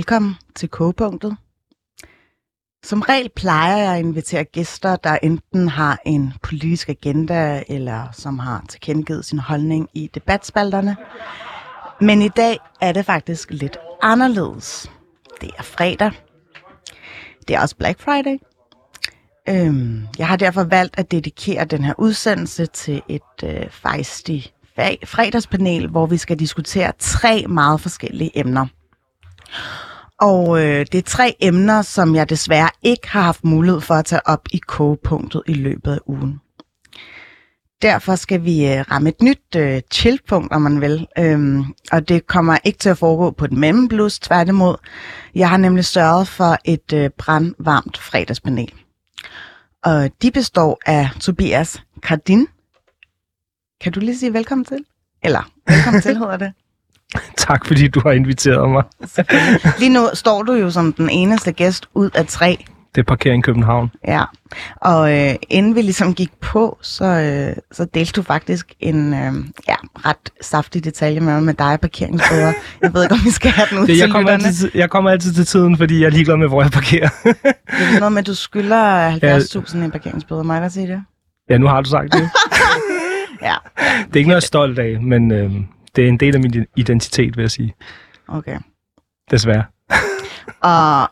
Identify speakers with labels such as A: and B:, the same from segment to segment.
A: Velkommen til Kogepunktet. Som regel plejer jeg at invitere gæster, der enten har en politisk agenda, eller som har tilkendegivet sin holdning i debatspalterne. Men i dag er det faktisk lidt anderledes. Det er fredag. Det er også Black Friday. Øhm, jeg har derfor valgt at dedikere den her udsendelse til et øh, fejstig fredagspanel, hvor vi skal diskutere tre meget forskellige emner. Og øh, det er tre emner, som jeg desværre ikke har haft mulighed for at tage op i kogepunktet i løbet af ugen. Derfor skal vi øh, ramme et nyt øh, chillpunkt, om man vil. Øhm, og det kommer ikke til at foregå på et mellemblus, tværtimod. Jeg har nemlig sørget for et øh, brandvarmt fredagspanel. Og de består af Tobias Kardin. Kan du lige sige velkommen til? Eller velkommen til, hedder det.
B: Tak fordi du har inviteret mig.
A: Lige nu står du jo som den eneste gæst ud af tre.
B: Det er parkering København.
A: Ja, og øh, inden vi ligesom gik på, så, øh, så delte du faktisk en øh, ja, ret saftig detalje med, med dig parkeringsbøder. Jeg ved ikke, om vi skal have den ud det,
B: jeg kommer, altid, jeg kommer altid til tiden, fordi jeg er ligeglad med, hvor jeg parkerer.
A: det er noget med, at du skylder 70.000 i parkeringsbøder. Må jeg godt sige det?
B: Ja, nu har du sagt det.
A: ja.
B: Det er ikke noget, jeg er stolt af, men øh, det er en del af min identitet, vil jeg sige.
A: Okay.
B: Desværre.
A: og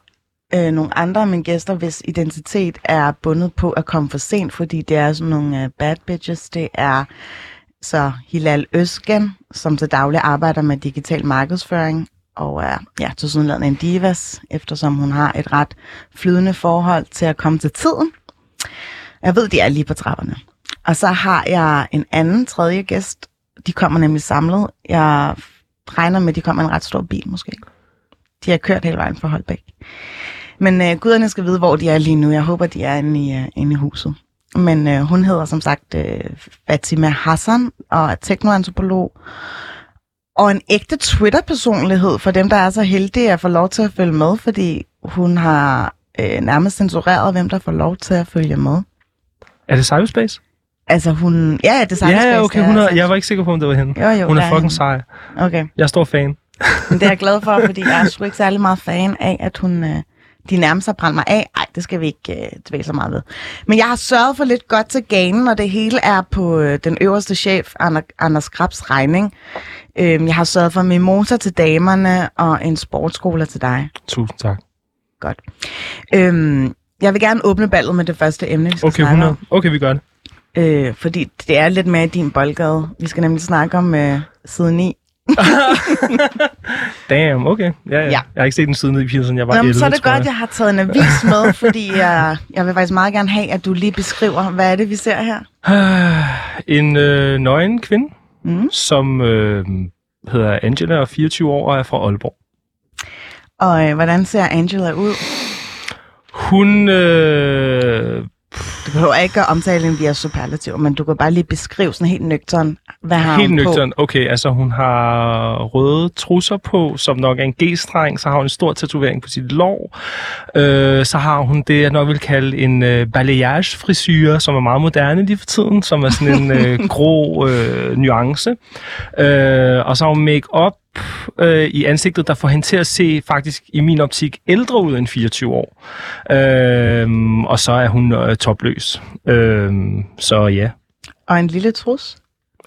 A: øh, nogle andre af mine gæster, hvis identitet er bundet på at komme for sent, fordi det er sådan nogle uh, bad bitches. Det er så Hilal Øsgen, som til daglig arbejder med digital markedsføring, og er ja, til sådan en divas, eftersom hun har et ret flydende forhold til at komme til tiden. Jeg ved, de er lige på trapperne. Og så har jeg en anden tredje gæst. De kommer nemlig samlet. Jeg regner med, at de kommer i en ret stor bil måske. De har kørt hele vejen fra Holbæk. Men øh, guderne skal vide, hvor de er lige nu. Jeg håber, de er inde i, øh, inde i huset. Men øh, hun hedder som sagt øh, Fatima Hassan og er teknoantropolog. Og en ægte Twitter-personlighed for dem, der er så heldige at få lov til at følge med, fordi hun har øh, nærmest censureret, hvem der får lov til at følge med.
B: Er det cyberspace?
A: Altså hun... Ja, det cyberspace.
B: Ja, okay. Hun er. Jeg var ikke sikker på, om det var hende.
A: Jo, jo,
B: hun er, fucking sej.
A: Okay.
B: Jeg er stor fan.
A: Men det er jeg glad for, fordi jeg er sgu ikke særlig meget fan af, at hun... Øh, de nærmest har brændt mig af. Nej, det skal vi ikke øh, dvæle så meget ved. Men jeg har sørget for lidt godt til ganen, og det hele er på øh, den øverste chef, Anders Krabs regning. Øh, jeg har sørget for mimosa til damerne og en sportsskole til dig.
B: Tusind tak.
A: Godt. Øh, jeg vil gerne åbne ballet med det første emne, vi skal
B: okay,
A: snakke 100. om.
B: Okay, vi gør det.
A: Øh, fordi det er lidt mere i din boldgade. Vi skal nemlig snakke om øh, side 9
B: Damn, okay. Ja, ja. ja. Jeg har ikke set den siden i Peterson, jeg var Nå, 11,
A: Så er det godt, jeg. jeg har taget en avis med, fordi jeg, jeg vil faktisk meget gerne have, at du lige beskriver, hvad er det, vi ser her?
B: en øh, nøgen kvinde, mm. som øh, hedder Angela og 24 år og er fra Aalborg.
A: Og øh, hvordan ser Angela ud?
B: Hun øh,
A: du behøver ikke at omtale hende via superlativ, men du kan bare lige beskrive sådan helt nøgtern, hvad har
B: Helt
A: hun
B: nøgtern, på? okay. Altså hun har røde trusser på, som nok er en G-streng. Så har hun en stor tatovering på sit lår. Øh, så har hun det, jeg nok vil kalde en øh, balayage-frisyre, som er meget moderne lige for tiden, som er sådan en øh, grå øh, nuance. Øh, og så har hun make-up øh, i ansigtet, der får hende til at se faktisk i min optik ældre ud end 24 år. Øh, og så er hun øh, topløs. Øh, så ja.
A: Og en lille trus?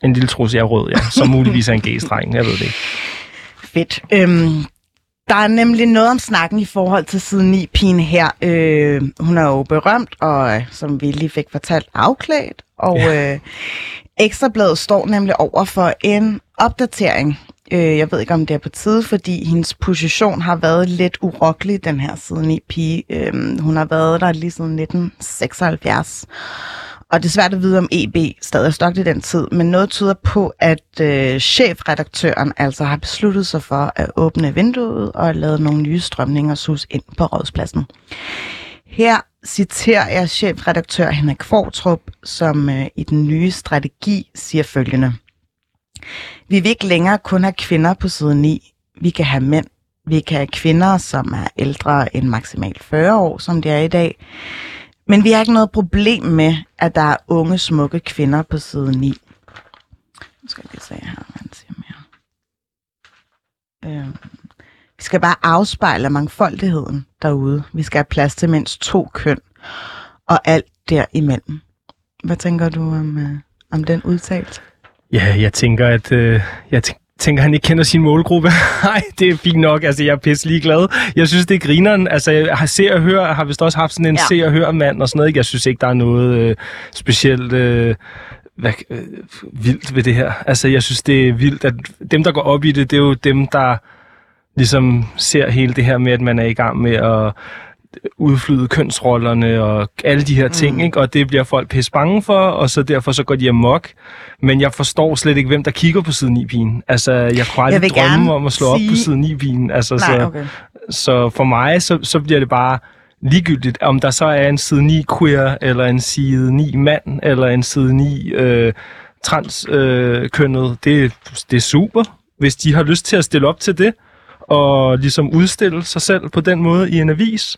B: En lille trus, jeg er rød, ja. Som muligvis er en G-streng, jeg ved det ikke.
A: Fedt. Øhm, der er nemlig noget om snakken i forhold til siden 9 pigen her. Øh, hun er jo berømt, og som vi lige fik fortalt, afklædt. Og ja. øh, Ekstrabladet står nemlig over for en opdatering Øh, jeg ved ikke, om det er på tide, fordi hendes position har været lidt urokkelig, den her siden i pige. Øh, hun har været der lige siden 1976. Og det er svært at vide, om EB stadig er stokt i den tid, men noget tyder på, at øh, chefredaktøren altså har besluttet sig for at åbne vinduet og lade nogle nye strømninger sus ind på rådspladsen. Her citerer jeg chefredaktør Henrik Fortrup, som øh, i den nye strategi siger følgende. Vi vil ikke længere kun have kvinder på side 9. Vi kan have mænd. Vi kan have kvinder, som er ældre end maksimalt 40 år, som det er i dag. Men vi har ikke noget problem med, at der er unge, smukke kvinder på side 9. Nu skal vi se her, hvad han siger mere. Øh, Vi skal bare afspejle mangfoldigheden derude. Vi skal have plads til mindst to køn og alt derimellem. Hvad tænker du om, øh, om den udtalelse?
B: Ja, jeg tænker, at øh, jeg tæ- tænker, han ikke kender sin målgruppe. Nej, det er fint nok. Altså, jeg er pisse glad. Jeg synes, det er grineren. Altså, jeg har se og høre, har vist også haft sådan en ja. se og høre mand og sådan noget. Jeg synes ikke, der er noget øh, specielt øh, hvad, øh, vildt ved det her. Altså, jeg synes, det er vildt, at dem, der går op i det, det er jo dem, der ligesom ser hele det her med, at man er i gang med at udflyde kønsrollerne og alle de her ting, mm. ikke? og det bliver folk pisse bange for, og så derfor så går de amok. Men jeg forstår slet ikke, hvem der kigger på siden 9 pigen. Altså, jeg kunne aldrig drømme om at slå sige... op på siden 9 pigen. Altså,
A: Nej, så, okay.
B: så for mig, så, så bliver det bare ligegyldigt, om der så er en side 9 queer, eller en side 9 mand, eller en side 9 øh, transkønnet. Øh, det, det er super, hvis de har lyst til at stille op til det, og ligesom udstille sig selv på den måde i en avis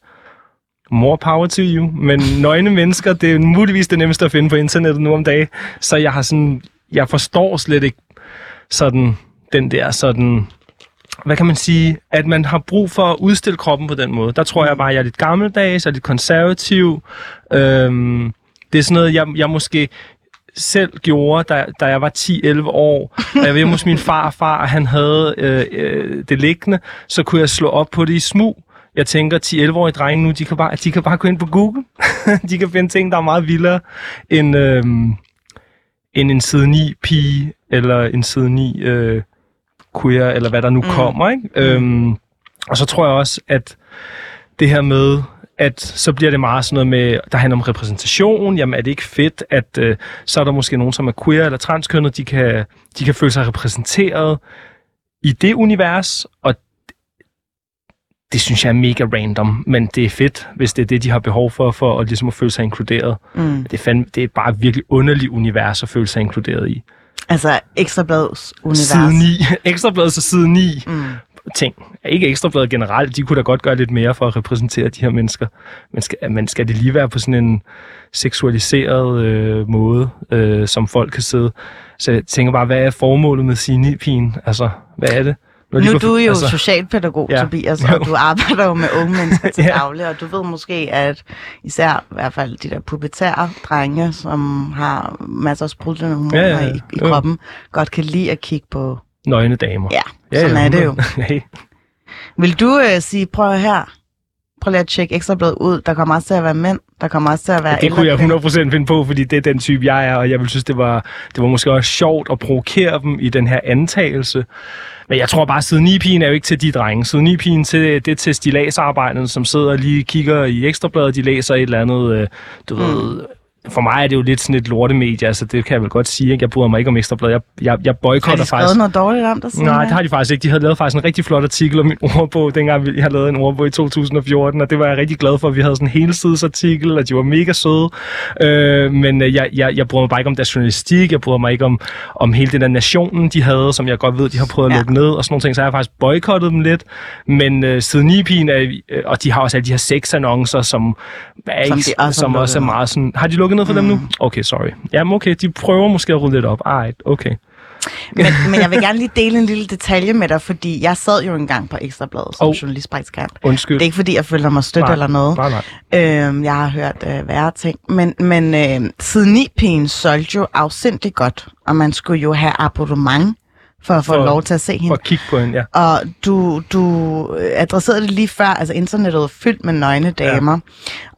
B: more power to you. Men nøgne mennesker, det er muligvis det nemmeste at finde på internettet nu om dagen. Så jeg har sådan, jeg forstår slet ikke sådan, den der sådan, hvad kan man sige, at man har brug for at udstille kroppen på den måde. Der tror jeg bare, at jeg er lidt gammeldags, og lidt konservativ. Øhm, det er sådan noget, jeg, jeg måske selv gjorde, da, da jeg var 10-11 år. Og jeg ved hos min far og far, han havde øh, øh, det liggende, så kunne jeg slå op på det i smug. Jeg tænker, 10-11-årige drenge nu, de kan, bare, de kan bare gå ind på Google. de kan finde ting, der er meget vildere end, øh, end en side 9 pige, eller en side 9 øh, queer, eller hvad der nu mm. kommer. Ikke? Mm. Øhm, og så tror jeg også, at det her med, at så bliver det meget sådan noget med, der handler om repræsentation. Jamen er det ikke fedt, at øh, så er der måske nogen, som er queer eller transkønnet, de kan, de kan føle sig repræsenteret i det univers, og det synes jeg er mega random, men det er fedt, hvis det er det, de har behov for, for at, ligesom at føle sig inkluderet. Mm. Det, er fandme, det er bare et virkelig underligt univers at føle sig inkluderet i.
A: Altså Ekstrabladets univers.
B: Side 9. Ekstrabladet så side 9. Mm. Ting. Ikke Ekstrabladet generelt. De kunne da godt gøre lidt mere for at repræsentere de her mennesker. Men skal, men skal det lige være på sådan en seksualiseret øh, måde, øh, som folk kan sidde? Så jeg tænker bare, hvad er formålet med sine 9 Altså, hvad er det?
A: Når nu er du jo altså, socialpædagog, ja. Tobias, og du arbejder jo med unge mennesker til ja. daglig, og du ved måske, at især i hvert fald de der pubertære drenge, som har masser af sprudlende hormoner ja, ja, ja. i, i kroppen, godt kan lide at kigge på...
B: Nøgne damer.
A: Ja, sådan ja, er det jo. Vil du uh, sige, prøv her, prøv lige at tjekke ekstrabladet ud. Der kommer også til at være mænd. Der kommer også til at være ja,
B: Det kunne jeg 100% finde på, fordi det er den type, jeg er, og jeg vil synes, det var, det var måske også sjovt at provokere dem i den her antagelse. Men jeg tror bare, at siden 9 er jo ikke til de drenge. Siden 9 til, det er til stilagsarbejderne, som sidder og lige kigger i ekstrabladet. De læser et eller andet, øh, du mm. ved, for mig er det jo lidt sådan et lortemedie, altså det kan jeg vel godt sige. Ikke? Jeg bryder mig ikke om Ekstrablad. Jeg, jeg, jeg boykotter faktisk...
A: Har de skrevet noget dårligt om dig?
B: Nej, det har de faktisk ikke. De havde lavet faktisk en rigtig flot artikel om min ordbog, dengang jeg lavet en ordbog i 2014, og det var jeg rigtig glad for. Vi havde sådan en helsidesartikel, og de var mega søde. Øh, men øh, jeg, jeg, jeg bryder mig bare ikke om deres journalistik. Jeg bryder mig ikke om, om hele den der nationen, de havde, som jeg godt ved, de har prøvet at lukke ja. ned og sådan nogle ting. Så jeg har faktisk boykottet dem lidt. Men øh, siden Nipin, er, øh, og de har også alle de her sexannoncer, som, er ikke, som, også, som også er meget sådan... Har de lukket ned for mm. dem nu? Mm. Okay, sorry. Jamen okay, de prøver måske at rydde lidt op. Alright, okay.
A: men, men jeg vil gerne lige dele en lille detalje med dig, fordi jeg sad jo engang på Ekstrabladet som oh. journalistpraktikant.
B: Undskyld.
A: Det er ikke fordi, jeg føler mig stødt nej, eller noget.
B: Nej, nej.
A: Øhm, jeg har hørt øh, værre ting. Men, men øh, siden 9 solgte jo afsindigt godt, og man skulle jo have abonnement for at få for, lov til at se hende.
B: For at kigge på hende, ja.
A: Og du, du adresserede det lige før, altså internettet er fyldt med nøgne damer.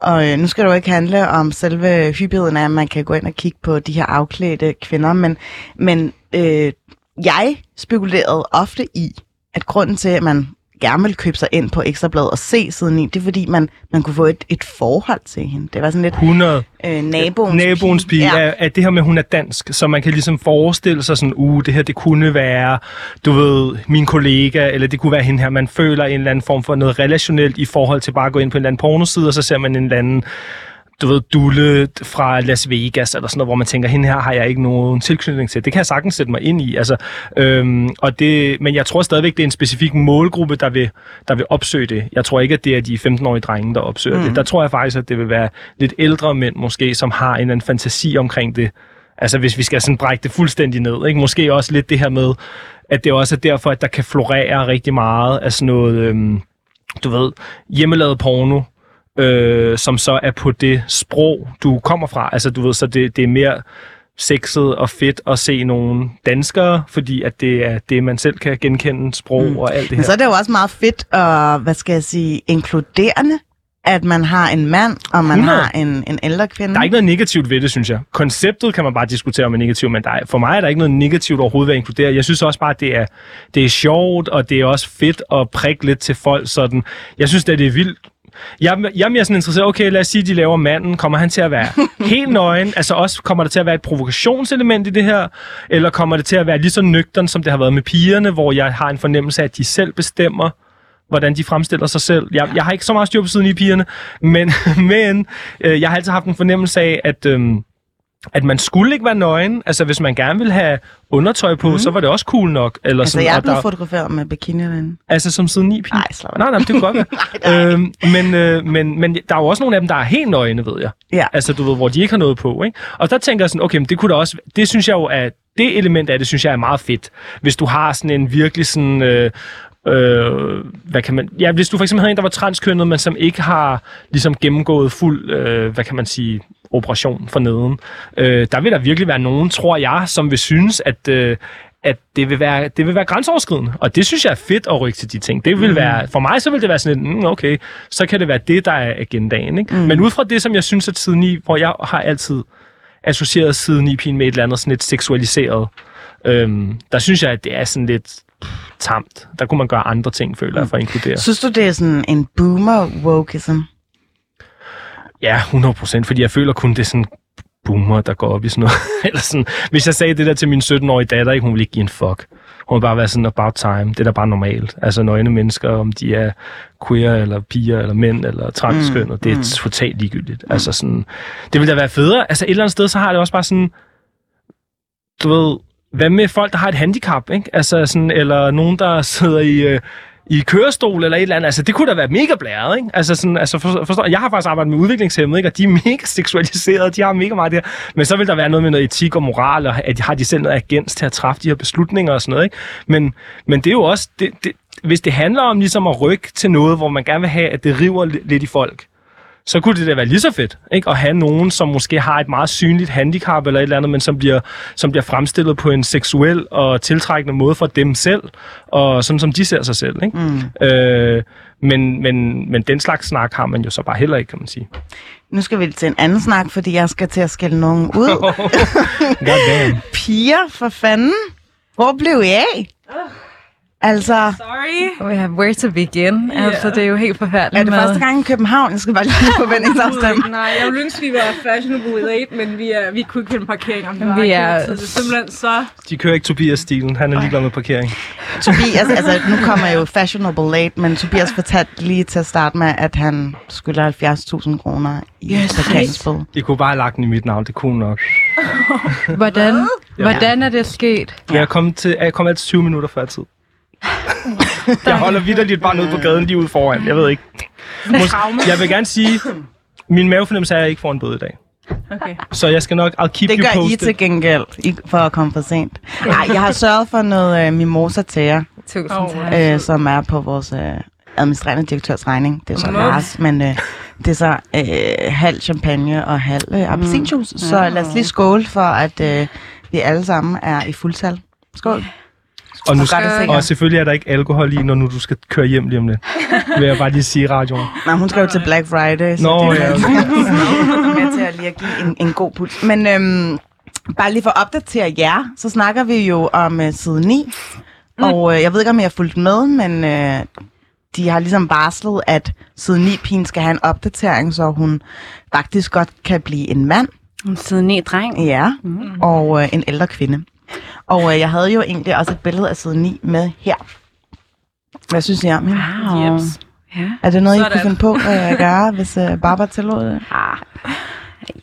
A: Ja. Og øh, nu skal det jo ikke handle om selve hyppigheden af, at man kan gå ind og kigge på de her afklædte kvinder, men, men øh, jeg spekulerede ofte i, at grunden til, at man gerne vil købe sig ind på Ekstrabladet og se siden i, det er fordi, man, man kunne få et, et forhold til hende. Det var sådan lidt
B: 100.
A: Øh, naboens,
B: naboens pige. Ja. Er, er det her med, at hun er dansk, så man kan ligesom forestille sig sådan, uh, det her, det kunne være, du ved, min kollega, eller det kunne være hende her. Man føler en eller anden form for noget relationelt i forhold til bare at gå ind på en eller anden pornoside, og så ser man en eller anden du ved, Dulle fra Las Vegas, eller sådan noget, hvor man tænker, hende her har jeg ikke nogen tilknytning til. Det kan jeg sagtens sætte mig ind i. Altså, øhm, og det, men jeg tror stadigvæk, det er en specifik målgruppe, der vil, der vil opsøge det. Jeg tror ikke, at det er de 15-årige drenge, der opsøger mm. det. Der tror jeg faktisk, at det vil være lidt ældre mænd måske, som har en eller anden fantasi omkring det. Altså hvis vi skal sådan brække det fuldstændig ned. Ikke? Måske også lidt det her med, at det også er derfor, at der kan florere rigtig meget af sådan noget, øhm, du ved, hjemmelavet porno, øh, som så er på det sprog, du kommer fra. Altså du ved, så det, det er mere sexet og fedt at se nogle danskere, fordi at det er det, man selv kan genkende sprog mm. og alt det her.
A: Men så er det jo også meget fedt og, hvad skal jeg sige, inkluderende, at man har en mand, og man
B: 100.
A: har en, en ældre kvinde.
B: Der er ikke noget negativt ved det, synes jeg. Konceptet kan man bare diskutere om er negativt, men der er, for mig er der ikke noget negativt overhovedet ved at inkludere. Jeg synes også bare, at det er, det er sjovt, og det er også fedt at prikke lidt til folk sådan. Jeg synes, at det er vildt jeg, jeg er mere sådan interesseret, okay, lad os sige, de laver manden. Kommer han til at være helt nøgen? Altså også, kommer der til at være et provokationselement i det her? Eller kommer det til at være lige så nøgtern, som det har været med pigerne, hvor jeg har en fornemmelse af, at de selv bestemmer, hvordan de fremstiller sig selv. Jeg, jeg har ikke så meget styr på siden i pigerne, men, men øh, jeg har altid haft en fornemmelse af, at... Øh, at man skulle ikke være nøgen. Altså, hvis man gerne ville have undertøj på, mm. så var det også cool nok. Eller
A: altså,
B: sådan,
A: jeg er blevet
B: der,
A: fotograferet med bikini derinde.
B: altså som siden 9
A: Nej, slap.
B: Nej, nej, det kunne godt være. Øhm, men, øh, men, men der er jo også nogle af dem, der er helt nøgne, ved jeg.
A: Ja.
B: Altså, du ved, hvor de ikke har noget på, ikke? Og der tænker jeg sådan, okay, men det kunne da også... Det synes jeg jo er... Det element af det, synes jeg er meget fedt. Hvis du har sådan en virkelig sådan... Øh, Øh, hvad kan man, ja, hvis du for eksempel havde en, der var transkønnet, men som ikke har ligesom gennemgået fuld, øh, hvad kan man sige, operation for neden, øh, der vil der virkelig være nogen, tror jeg, som vil synes, at, øh, at det vil, være, det vil være grænseoverskridende. Og det synes jeg er fedt at rykke til de ting. Det vil mm. være, for mig så vil det være sådan lidt, mm, okay, så kan det være det, der er agendaen. Ikke? Mm. Men ud fra det, som jeg synes, at siden i, hvor jeg har altid associeret siden i pigen med et eller andet sådan lidt seksualiseret, øhm, der synes jeg, at det er sådan lidt tamt. Der kunne man gøre andre ting, føler jeg, for at inkludere.
A: Synes du, det er sådan en boomer wokeism?
B: Ja, 100 procent, fordi jeg føler kun, det er sådan boomer, der går op i sådan noget. Eller sådan, hvis jeg sagde det der til min 17-årige datter, ikke, hun ville ikke give en fuck. Hun ville bare være sådan about time. Det er da bare normalt. Altså nøgne mennesker, om de er queer, eller piger, eller mænd, eller transkønnet, mm, det er
A: mm.
B: totalt ligegyldigt. Mm. Altså sådan, det ville da være federe. Altså et eller andet sted, så har det også bare sådan, du ved, hvad med folk, der har et handicap, ikke? Altså sådan, eller nogen, der sidder i, øh, i kørestol eller et eller andet. Altså, det kunne da være mega blæret, ikke? Altså, sådan, altså for, forstår, jeg har faktisk arbejdet med udviklingshemmede, ikke? Og de er mega seksualiserede, de har mega meget der. Men så vil der være noget med noget etik og moral, og at har de selv noget agens til at træffe de her beslutninger og sådan noget, ikke? Men, men det er jo også, det, det, hvis det handler om ligesom at rykke til noget, hvor man gerne vil have, at det river lidt i folk, så kunne det da være lige så fedt, ikke? At have nogen, som måske har et meget synligt handicap eller et eller andet, men som bliver, som bliver fremstillet på en seksuel og tiltrækkende måde for dem selv, og sådan som de ser sig selv, ikke?
A: Mm.
B: Øh, men, men, men den slags snak har man jo så bare heller ikke, kan man sige.
A: Nu skal vi til en anden snak, fordi jeg skal til at skælde nogen ud. Piger, for fanden. Hvor blev I af? Altså,
C: Sorry.
D: We have where to begin.
C: Ja.
D: Altså, det er jo helt forfærdeligt
A: er det
D: med...
A: første gang i København? Jeg skal bare lige på vendingsafstand.
C: Nej, jeg ville ønske, vi var fashionable late, men vi, er, vi kunne ikke finde parkering, om det var
D: Vi er-
C: så det er simpelthen så...
B: De kører ikke Tobias-stilen. Han er ligeglad med parkering.
A: Tobias, altså nu kommer jo fashionable late, men Tobias fortalte lige til at starte med, at han skylder 70.000 kroner i
D: Yes,
A: parkeringsbøde.
B: I kunne bare have lagt den i mit navn. Det kunne nok.
D: Hvordan, hvordan er det sket?
B: Men jeg kom, til, jeg kom altid 20 minutter før tid. jeg holder vidderligt bare nede på gaden lige ude foran. Jeg ved ikke. Mås- jeg vil gerne sige, min mavefornemmelse er, at jeg ikke får en bøde i dag.
C: Okay.
B: Så jeg skal nok, I'll keep
A: Det
B: you
A: gør I
B: posted.
A: til gengæld, I- for at komme for sent. Nej, jeg har sørget for noget øh, mimosa til jer,
D: Tusind tak.
A: øh, som er på vores øh, administrerende direktørs regning. Det er så. Lars, men øh, det er så øh, halv champagne og halv øh, appelsinjuice.
C: Mm.
A: Så lad os lige skåle for, at øh, vi alle sammen er i fuldtal. Skål.
B: Og, nu,
A: sikkert.
B: og selvfølgelig er der ikke alkohol i, når nu du skal køre hjem lige om lidt. Vil jeg bare lige sige i radioen.
A: Nej, hun skal jo til Black Friday, så
B: Nå,
A: det
B: ja,
A: er
B: okay.
A: med til at lige at give en, en god puls. Men øhm, bare lige for at opdatere jer, så snakker vi jo om uh, side 9. Mm. Og øh, jeg ved ikke, om jeg har fulgt med, men øh, de har ligesom varslet, at side 9 pigen skal have en opdatering, så hun faktisk godt kan blive en mand.
D: Hun sidder ned dreng.
A: Ja, mm. og øh, en ældre kvinde. Og øh, jeg havde jo egentlig også et billede af side 9 med her. Hvad synes I om det?
D: Wow.
C: Jeps.
D: Ja.
A: Er det noget, I
C: Sådan.
A: kunne finde på øh, at gøre, hvis øh, Barbara tillod det?
D: Ah.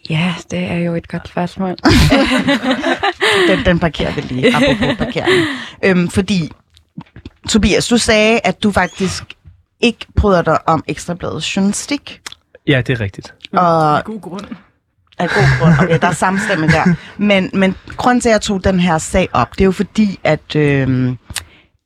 D: ja, det er jo et godt spørgsmål.
A: Den, den parkerer vi lige, apropos parkering. Øhm, fordi, Tobias, du sagde, at du faktisk ikke bryder dig om Ekstrabladets journalistik.
B: Ja, det er rigtigt.
A: Og
C: god grund.
A: Af god grund. Okay, der er samstemme der. Men, men grund til, at jeg tog den her sag op, det er jo fordi, at øh,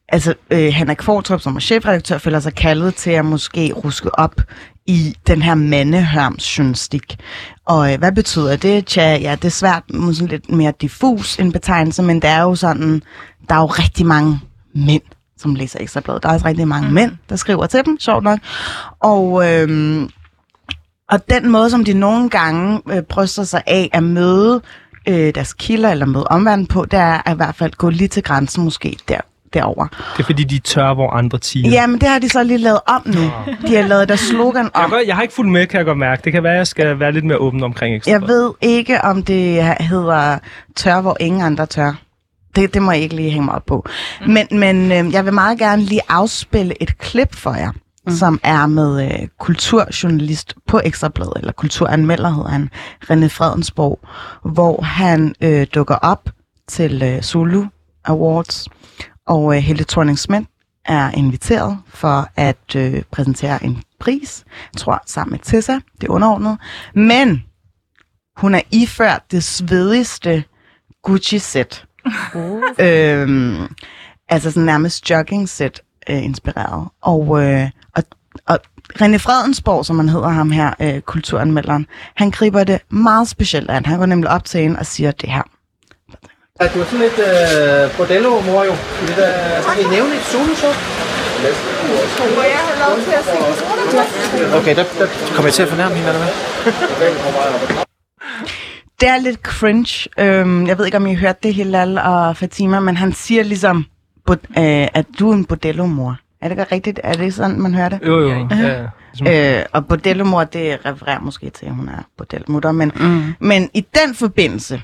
A: altså, øh, Henrik Fortrup, som er chefredaktør, føler sig kaldet til at måske ruske op i den her mandehørmsjournalistik. Og øh, hvad betyder det? Tja, ja, det er svært, måske lidt mere diffus en betegnelse, men det er jo sådan, der er jo rigtig mange mænd, som læser Ekstrabladet. Der er også rigtig mange mm. mænd, der skriver til dem, sjovt nok. Og, øh, og den måde, som de nogle gange øh, bryster sig af at møde øh, deres kilder eller møde omverdenen på, det er at i hvert fald gå lige til grænsen måske der derover.
B: Det er fordi, de tør, hvor andre tiger.
A: Ja, men det har de så lige lavet om nu. De har lavet deres slogan
B: Jeg,
A: om.
B: gør, jeg har ikke fulgt med, kan jeg godt mærke. Det kan være, at jeg skal være lidt mere åben omkring ekstra.
A: Jeg ved ikke, om det hedder tør, hvor ingen andre tør. Det, det må jeg ikke lige hænge mig op på. Men, men øh, jeg vil meget gerne lige afspille et klip for jer, mm. som er med øh, kulturjournalist på Ekstrabladet, eller kulturanmelder hedder han, René Fredensborg, hvor han øh, dukker op til øh, Zulu Awards, og øh, Helle thorning er inviteret for at øh, præsentere en pris, jeg tror sammen med Tessa, det er underordnet. Men hun er iført det svedigste Gucci-sæt. øhm, altså sådan nærmest jogging-sæt øh, inspireret. Og, øh, og, René Fredensborg, som han hedder ham her, øh, kulturanmelderen, han griber det meget specielt an. Han går nemlig op til hende og siger det her.
E: Ja, du er sådan lidt øh, bordello-mor jo. I det der, skal vi nævne et soloshow?
C: Må jeg have lov til at se
E: Okay, der, der kommer jeg til at fornærme hende, eller hvad?
A: Det er lidt cringe. Øhm, jeg ved ikke, om I har hørt det, Hilal og Fatima, men han siger ligesom, øh, at du er en bordello-mor. Er det ikke rigtigt? Er det sådan, man hører det?
B: Jo, jo. Ja.
A: Øh, og bordello-mor, det refererer måske til, at hun er bordelmutter. Men, mm. men i den forbindelse,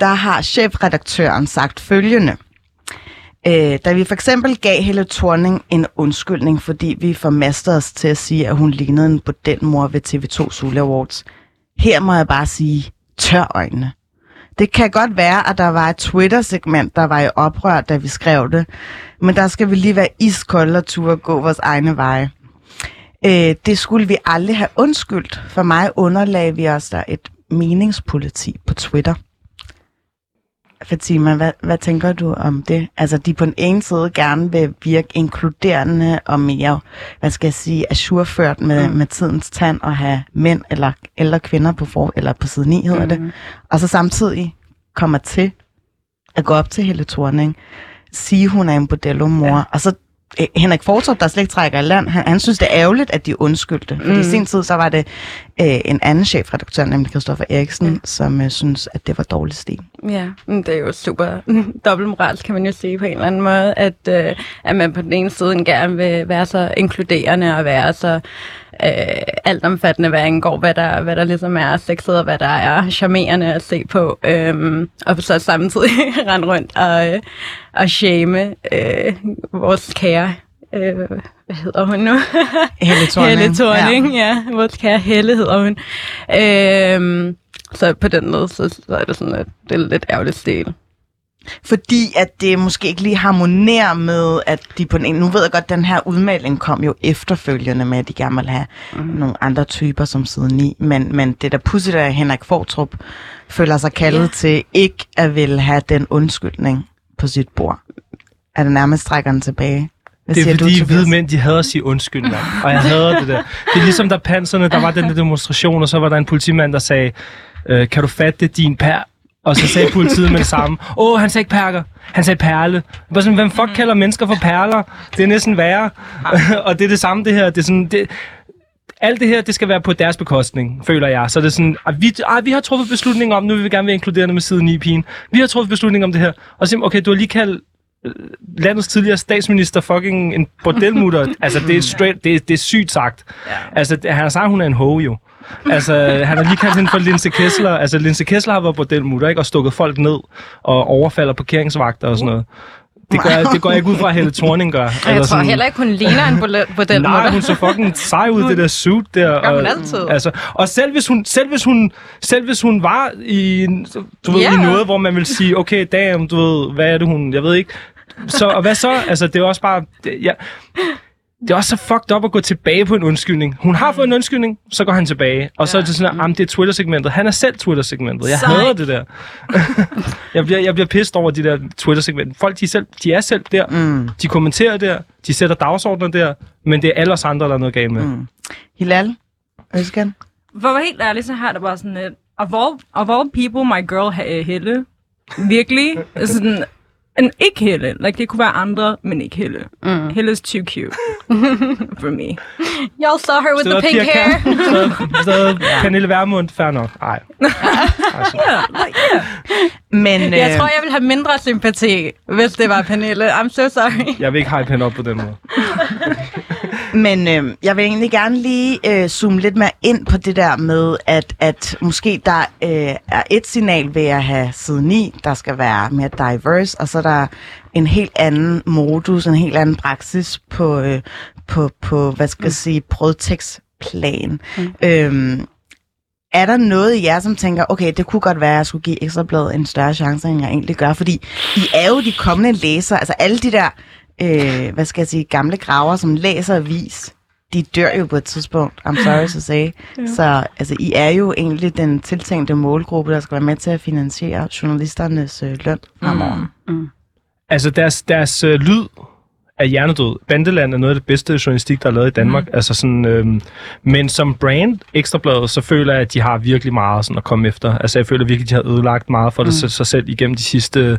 A: der har chefredaktøren sagt følgende. Øh, da vi for eksempel gav Helle Thorning en undskyldning, fordi vi formastede os til at sige, at hun lignede en bordelmor ved TV2 Sule Awards. Her må jeg bare sige, tør øjnene. Det kan godt være, at der var et Twitter-segment, der var i oprør, da vi skrev det. Men der skal vi lige være iskolde og turde gå vores egne veje. Øh, det skulle vi aldrig have undskyldt. For mig underlagde vi os der et meningspoliti på Twitter. Fatima, hvad, hvad tænker du om det? Altså, de på den ene side gerne vil virke inkluderende og mere, hvad skal jeg sige, ajourført med, mm. med tidens tand og have mænd eller ældre kvinder på, for, eller på side 9, hedder mm. det. Og så samtidig kommer til at gå op til Helle Thorning, sige, hun er en bordello-mor, ja. og så Henrik Fortrup, der slet ikke trækker i land, han, han synes, det er ærgerligt, at de undskyldte. Fordi mm. i sin tid, så var det øh, en anden chefredaktør, nemlig Christoffer Eriksen, mm. som øh, synes, at det var dårlig stil.
D: Ja, men det er jo super dobbeltmoralsk, kan man jo sige på en eller anden måde, at, øh, at man på den ene side gerne vil være så inkluderende og være så øh, altomfattende, hvad angår, hvad der, hvad der ligesom er sexet og hvad der er charmerende at se på. Øh, og så samtidig rende rundt og, øh, og shame øh, vores kære øh, hvad hedder hun nu?
A: Helle Thorning.
D: Helle Thorning, ja. ja. Vores kære Helle hedder hun. Øhm, så på den måde, så, så er det sådan, at det er lidt ærgerligt stil.
A: Fordi at det måske ikke lige harmonerer med, at de på den ene... Nu ved jeg godt, at den her udmelding kom jo efterfølgende med, at de gerne vil have mm. nogle andre typer som side 9. Men, men det der pudsigt er, at Henrik Fortrup føler sig kaldet ja. til ikke at vil have den undskyldning på sit bord. Er det nærmest trækker den tilbage? Hvad
B: det er fordi
A: du,
B: hvide mænd, de hader at sige undskyld, mand. Og jeg hader det der. Det er ligesom der panserne, der var den der demonstration, og så var der en politimand, der sagde, øh, kan du fatte din pær? Og så sagde politiet med det samme. Åh, oh, han sagde ikke perker. Han sagde perle. Bare sådan, hvem fuck kalder mennesker for perler? Det er næsten værre. og det er det samme, det her. Det er sådan, det, alt det her, det skal være på deres bekostning, føler jeg. Så det er sådan, at vi, at vi har truffet beslutning om, nu vil vi gerne være inkluderende med siden i pigen. Vi har truffet beslutning om det her. Og så okay, du har lige kaldt øh, landets tidligere statsminister fucking en bordelmutter. altså, det er, straight, det, er, det er sygt sagt. Ja. Altså, han har sagt, hun er en hoe jo. Altså, han har lige kaldt hende for Linse Kessler. Altså, Linse Kessler har været bordelmutter, ikke? Og stukket folk ned og overfalder parkeringsvagter og sådan noget. Det gør, det går jeg ikke ud fra, at Helle Thorning gør.
D: Og jeg tror sådan, heller ikke, hun ligner en bordelmutter.
B: Nej, hun så fucking sej ud, det der suit der.
D: Gør hun
B: og,
D: altid.
B: Altså, og selv hvis, hun, selv, hvis hun, selv hvis hun var i, du ved,
D: Ja.
B: i noget, hvor man vil sige, okay, damn, du ved, hvad er det hun, jeg ved ikke. Så, og hvad så? Altså, det er også bare... Det, ja, det er også så fucked up at gå tilbage på en undskyldning. Hun har fået en undskyldning, så går han tilbage. Og så er det sådan, at det er Twitter-segmentet. Han er selv Twitter-segmentet. Jeg
C: Sej.
B: hader det der. jeg, bliver, jeg bliver pissed over de der Twitter-segmenter. Folk, de er, selv, de er selv der.
A: Mm.
B: De kommenterer der. De sætter dagsordner der. Men det er alle os andre, der er noget galt med.
A: Mm. Hilal, Øskan?
C: For at være helt ærlig, så har det bare sådan et, of all, of all people, my girl ha- Helle. Virkelig. Sådan, en, ikke Helle. Like, det kunne være andre, men ikke Helle.
D: Mm.
C: Helle's too cute. for me.
D: Y'all saw her with the
B: Stadig
D: pink
B: Pia
D: hair.
B: Stadig, stadig Pernille Vermund. Fair nok. Ej.
A: Men, øh,
D: Jeg tror, jeg vil have mindre sympati, hvis det var Pernille. I'm so sorry.
B: Jeg vil ikke hype hende op på den måde.
A: Men øh, jeg vil egentlig gerne lige øh, zoome lidt mere ind på det der med, at, at måske der øh, er et signal ved at have side 9, der skal være mere diverse, og så er der en helt anden modus, en helt anden praksis på, øh, på, på hvad skal jeg sige, brødtekstplan. Mm. Øhm, er der noget i jer, som tænker, okay, det kunne godt være, at jeg skulle give Ekstrabladet en større chance, end jeg egentlig gør? Fordi I er jo de kommende læsere, altså alle de der øh, hvad skal jeg sige, gamle graver, som læser avis, de dør jo på et tidspunkt, I'm sorry to say. Så altså, I er jo egentlig den tiltænkte målgruppe, der skal være med til at finansiere journalisternes øh, løn fremover. Mm.
B: Altså, deres, deres øh, lyd er hjernedød. Bandeland er noget af det bedste journalistik, der er lavet i Danmark. Mm. Altså sådan, øhm, men som brand, Ekstrabladet, så føler jeg, at de har virkelig meget sådan at komme efter. Altså, jeg føler virkelig, at de har ødelagt meget for det
A: Mm.
B: sig, sig selv igennem de sidste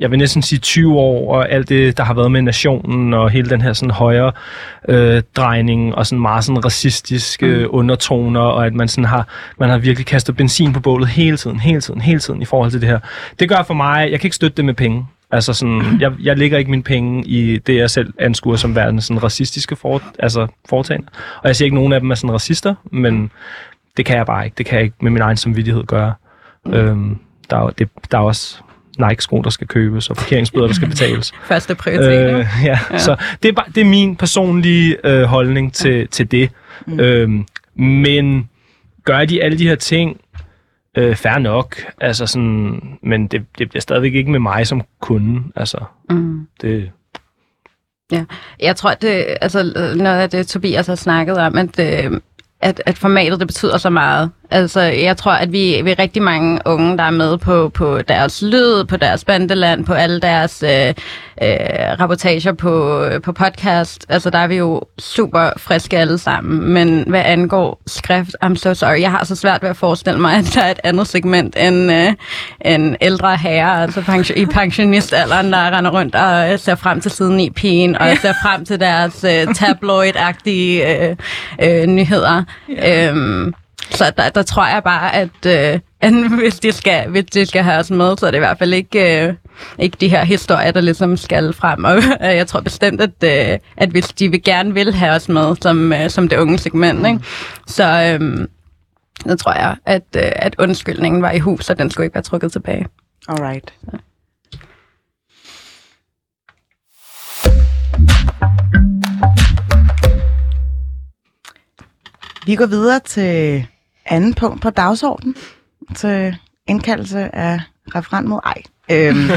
B: jeg vil næsten sige 20 år, og alt det, der har været med nationen, og hele den her sådan højre øh, drejning, og sådan meget sådan racistiske mm. undertoner, og at man sådan har, man har virkelig kastet benzin på bålet hele tiden, hele tiden, hele tiden i forhold til det her. Det gør for mig, jeg kan ikke støtte det med penge. Altså sådan, jeg, jeg lægger ikke mine penge i det, jeg selv anskuer som værende sådan racistiske for, altså foretagende. Og jeg siger ikke, at nogen af dem er sådan racister, men det kan jeg bare ikke. Det kan jeg ikke med min egen samvittighed gøre. Mm. Øhm, der, er, det, der er også Nike-sko, der skal købes, og parkeringsbøder, der skal betales.
D: Første prioritet.
B: Øh, ja. ja. Så det er, bare, det er min personlige øh, holdning til, ja. til det. Mm. Øhm, men gør de alle de her ting, øh, fair nok, altså sådan, men det, det bliver stadigvæk ikke med mig som kunde. Altså,
D: mm.
B: det,
D: Jeg tror, det, altså, noget af det, Tobias har snakket om, at, øh, at, at formatet det betyder så meget. Altså, jeg tror, at vi, vi er rigtig mange unge, der er med på, på deres lyd, på deres bandeland, på alle deres øh, øh, rapportager på, på podcast. Altså, der er vi jo super friske alle sammen. Men hvad angår skrift, I'm so sorry. Jeg har så svært ved at forestille mig, at der er et andet segment end, øh, end ældre herrer, altså pension, i pensionistalderen, der render rundt og øh, ser frem til siden i pigen, og ser frem til deres øh, tabloid-agtige øh, øh, nyheder. Øhm, så der, der tror jeg bare, at, øh, at hvis, de skal, hvis de skal have os med, så er det i hvert fald ikke, øh, ikke de her historier, der ligesom skal frem. Og øh, jeg tror bestemt, at, øh, at hvis de vil gerne vil have os med som, øh, som det unge segment, ikke? så øh, så tror jeg, at, øh, at undskyldningen var i hus, og den skulle ikke være trukket tilbage.
A: Alright. Vi går videre til anden punkt på dagsordenen, til indkaldelse af referent mod ej. Øhm,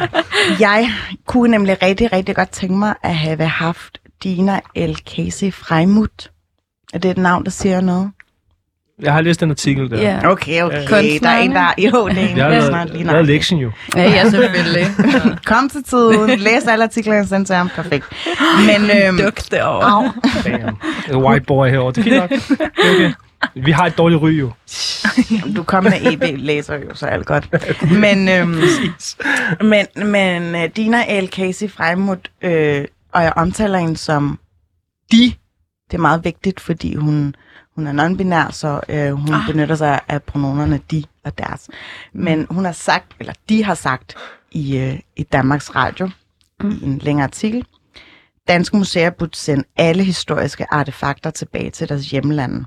A: jeg kunne nemlig rigtig, rigtig godt tænke mig at have haft Dina L. Casey Freimut. Er det et navn, der siger noget?
B: Jeg har læst den artikel der.
D: Ja.
A: Okay, okay.
D: Kunstneren,
A: Der er en, der... Jo, det er en,
B: Jeg har
A: der snart lige
B: lavet
A: navn.
B: lektion jo.
D: Ja, ja selvfølgelig.
A: Kom til tiden, læs alle artiklerne, send til ham. Perfekt. Men øhm,
D: Duk derovre.
A: au,
B: Bam. The white boy herovre. Det er fint nok. Det er okay. Vi har et dårligt ry jo.
A: du kom med EB-læser jo, så alt godt. Men, øhm, men, men øh, Dina L. Casey Freimut, øh, og jeg omtaler hende som de. Det er meget vigtigt, fordi hun, hun er non-binær, så øh, hun ah. benytter sig af pronomerne de og deres. Men hun har sagt, eller de har sagt i, øh, i Danmarks Radio, mm. i en længere artikel, Danske museer burde sende alle historiske artefakter tilbage til deres hjemlande.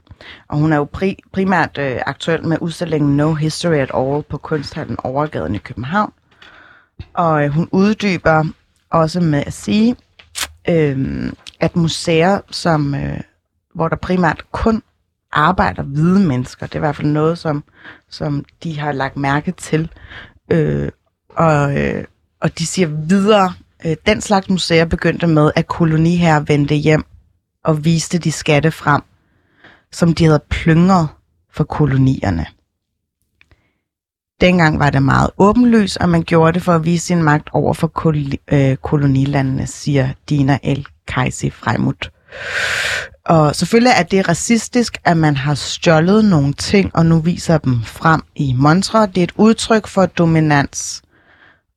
A: Og hun er jo pri- primært øh, aktuel med udstillingen No History at All på Kunsthallen Overgaden i København. Og øh, hun uddyber også med at sige, øh, at museer, som, øh, hvor der primært kun arbejder hvide mennesker, det er i hvert fald noget, som, som de har lagt mærke til. Øh, og, øh, og de siger videre, øh, den slags museer begyndte med, at koloniherrer vendte hjem og viste de skatte frem, som de havde plyngret for kolonierne. Dengang var det meget åbenlyst, og man gjorde det for at vise sin magt over for kol- øh, kolonilandene, siger Dina El Kajsi Freimuth. Og selvfølgelig er det racistisk, at man har stjålet nogle ting, og nu viser dem frem i Montre. Det er et udtryk for dominans,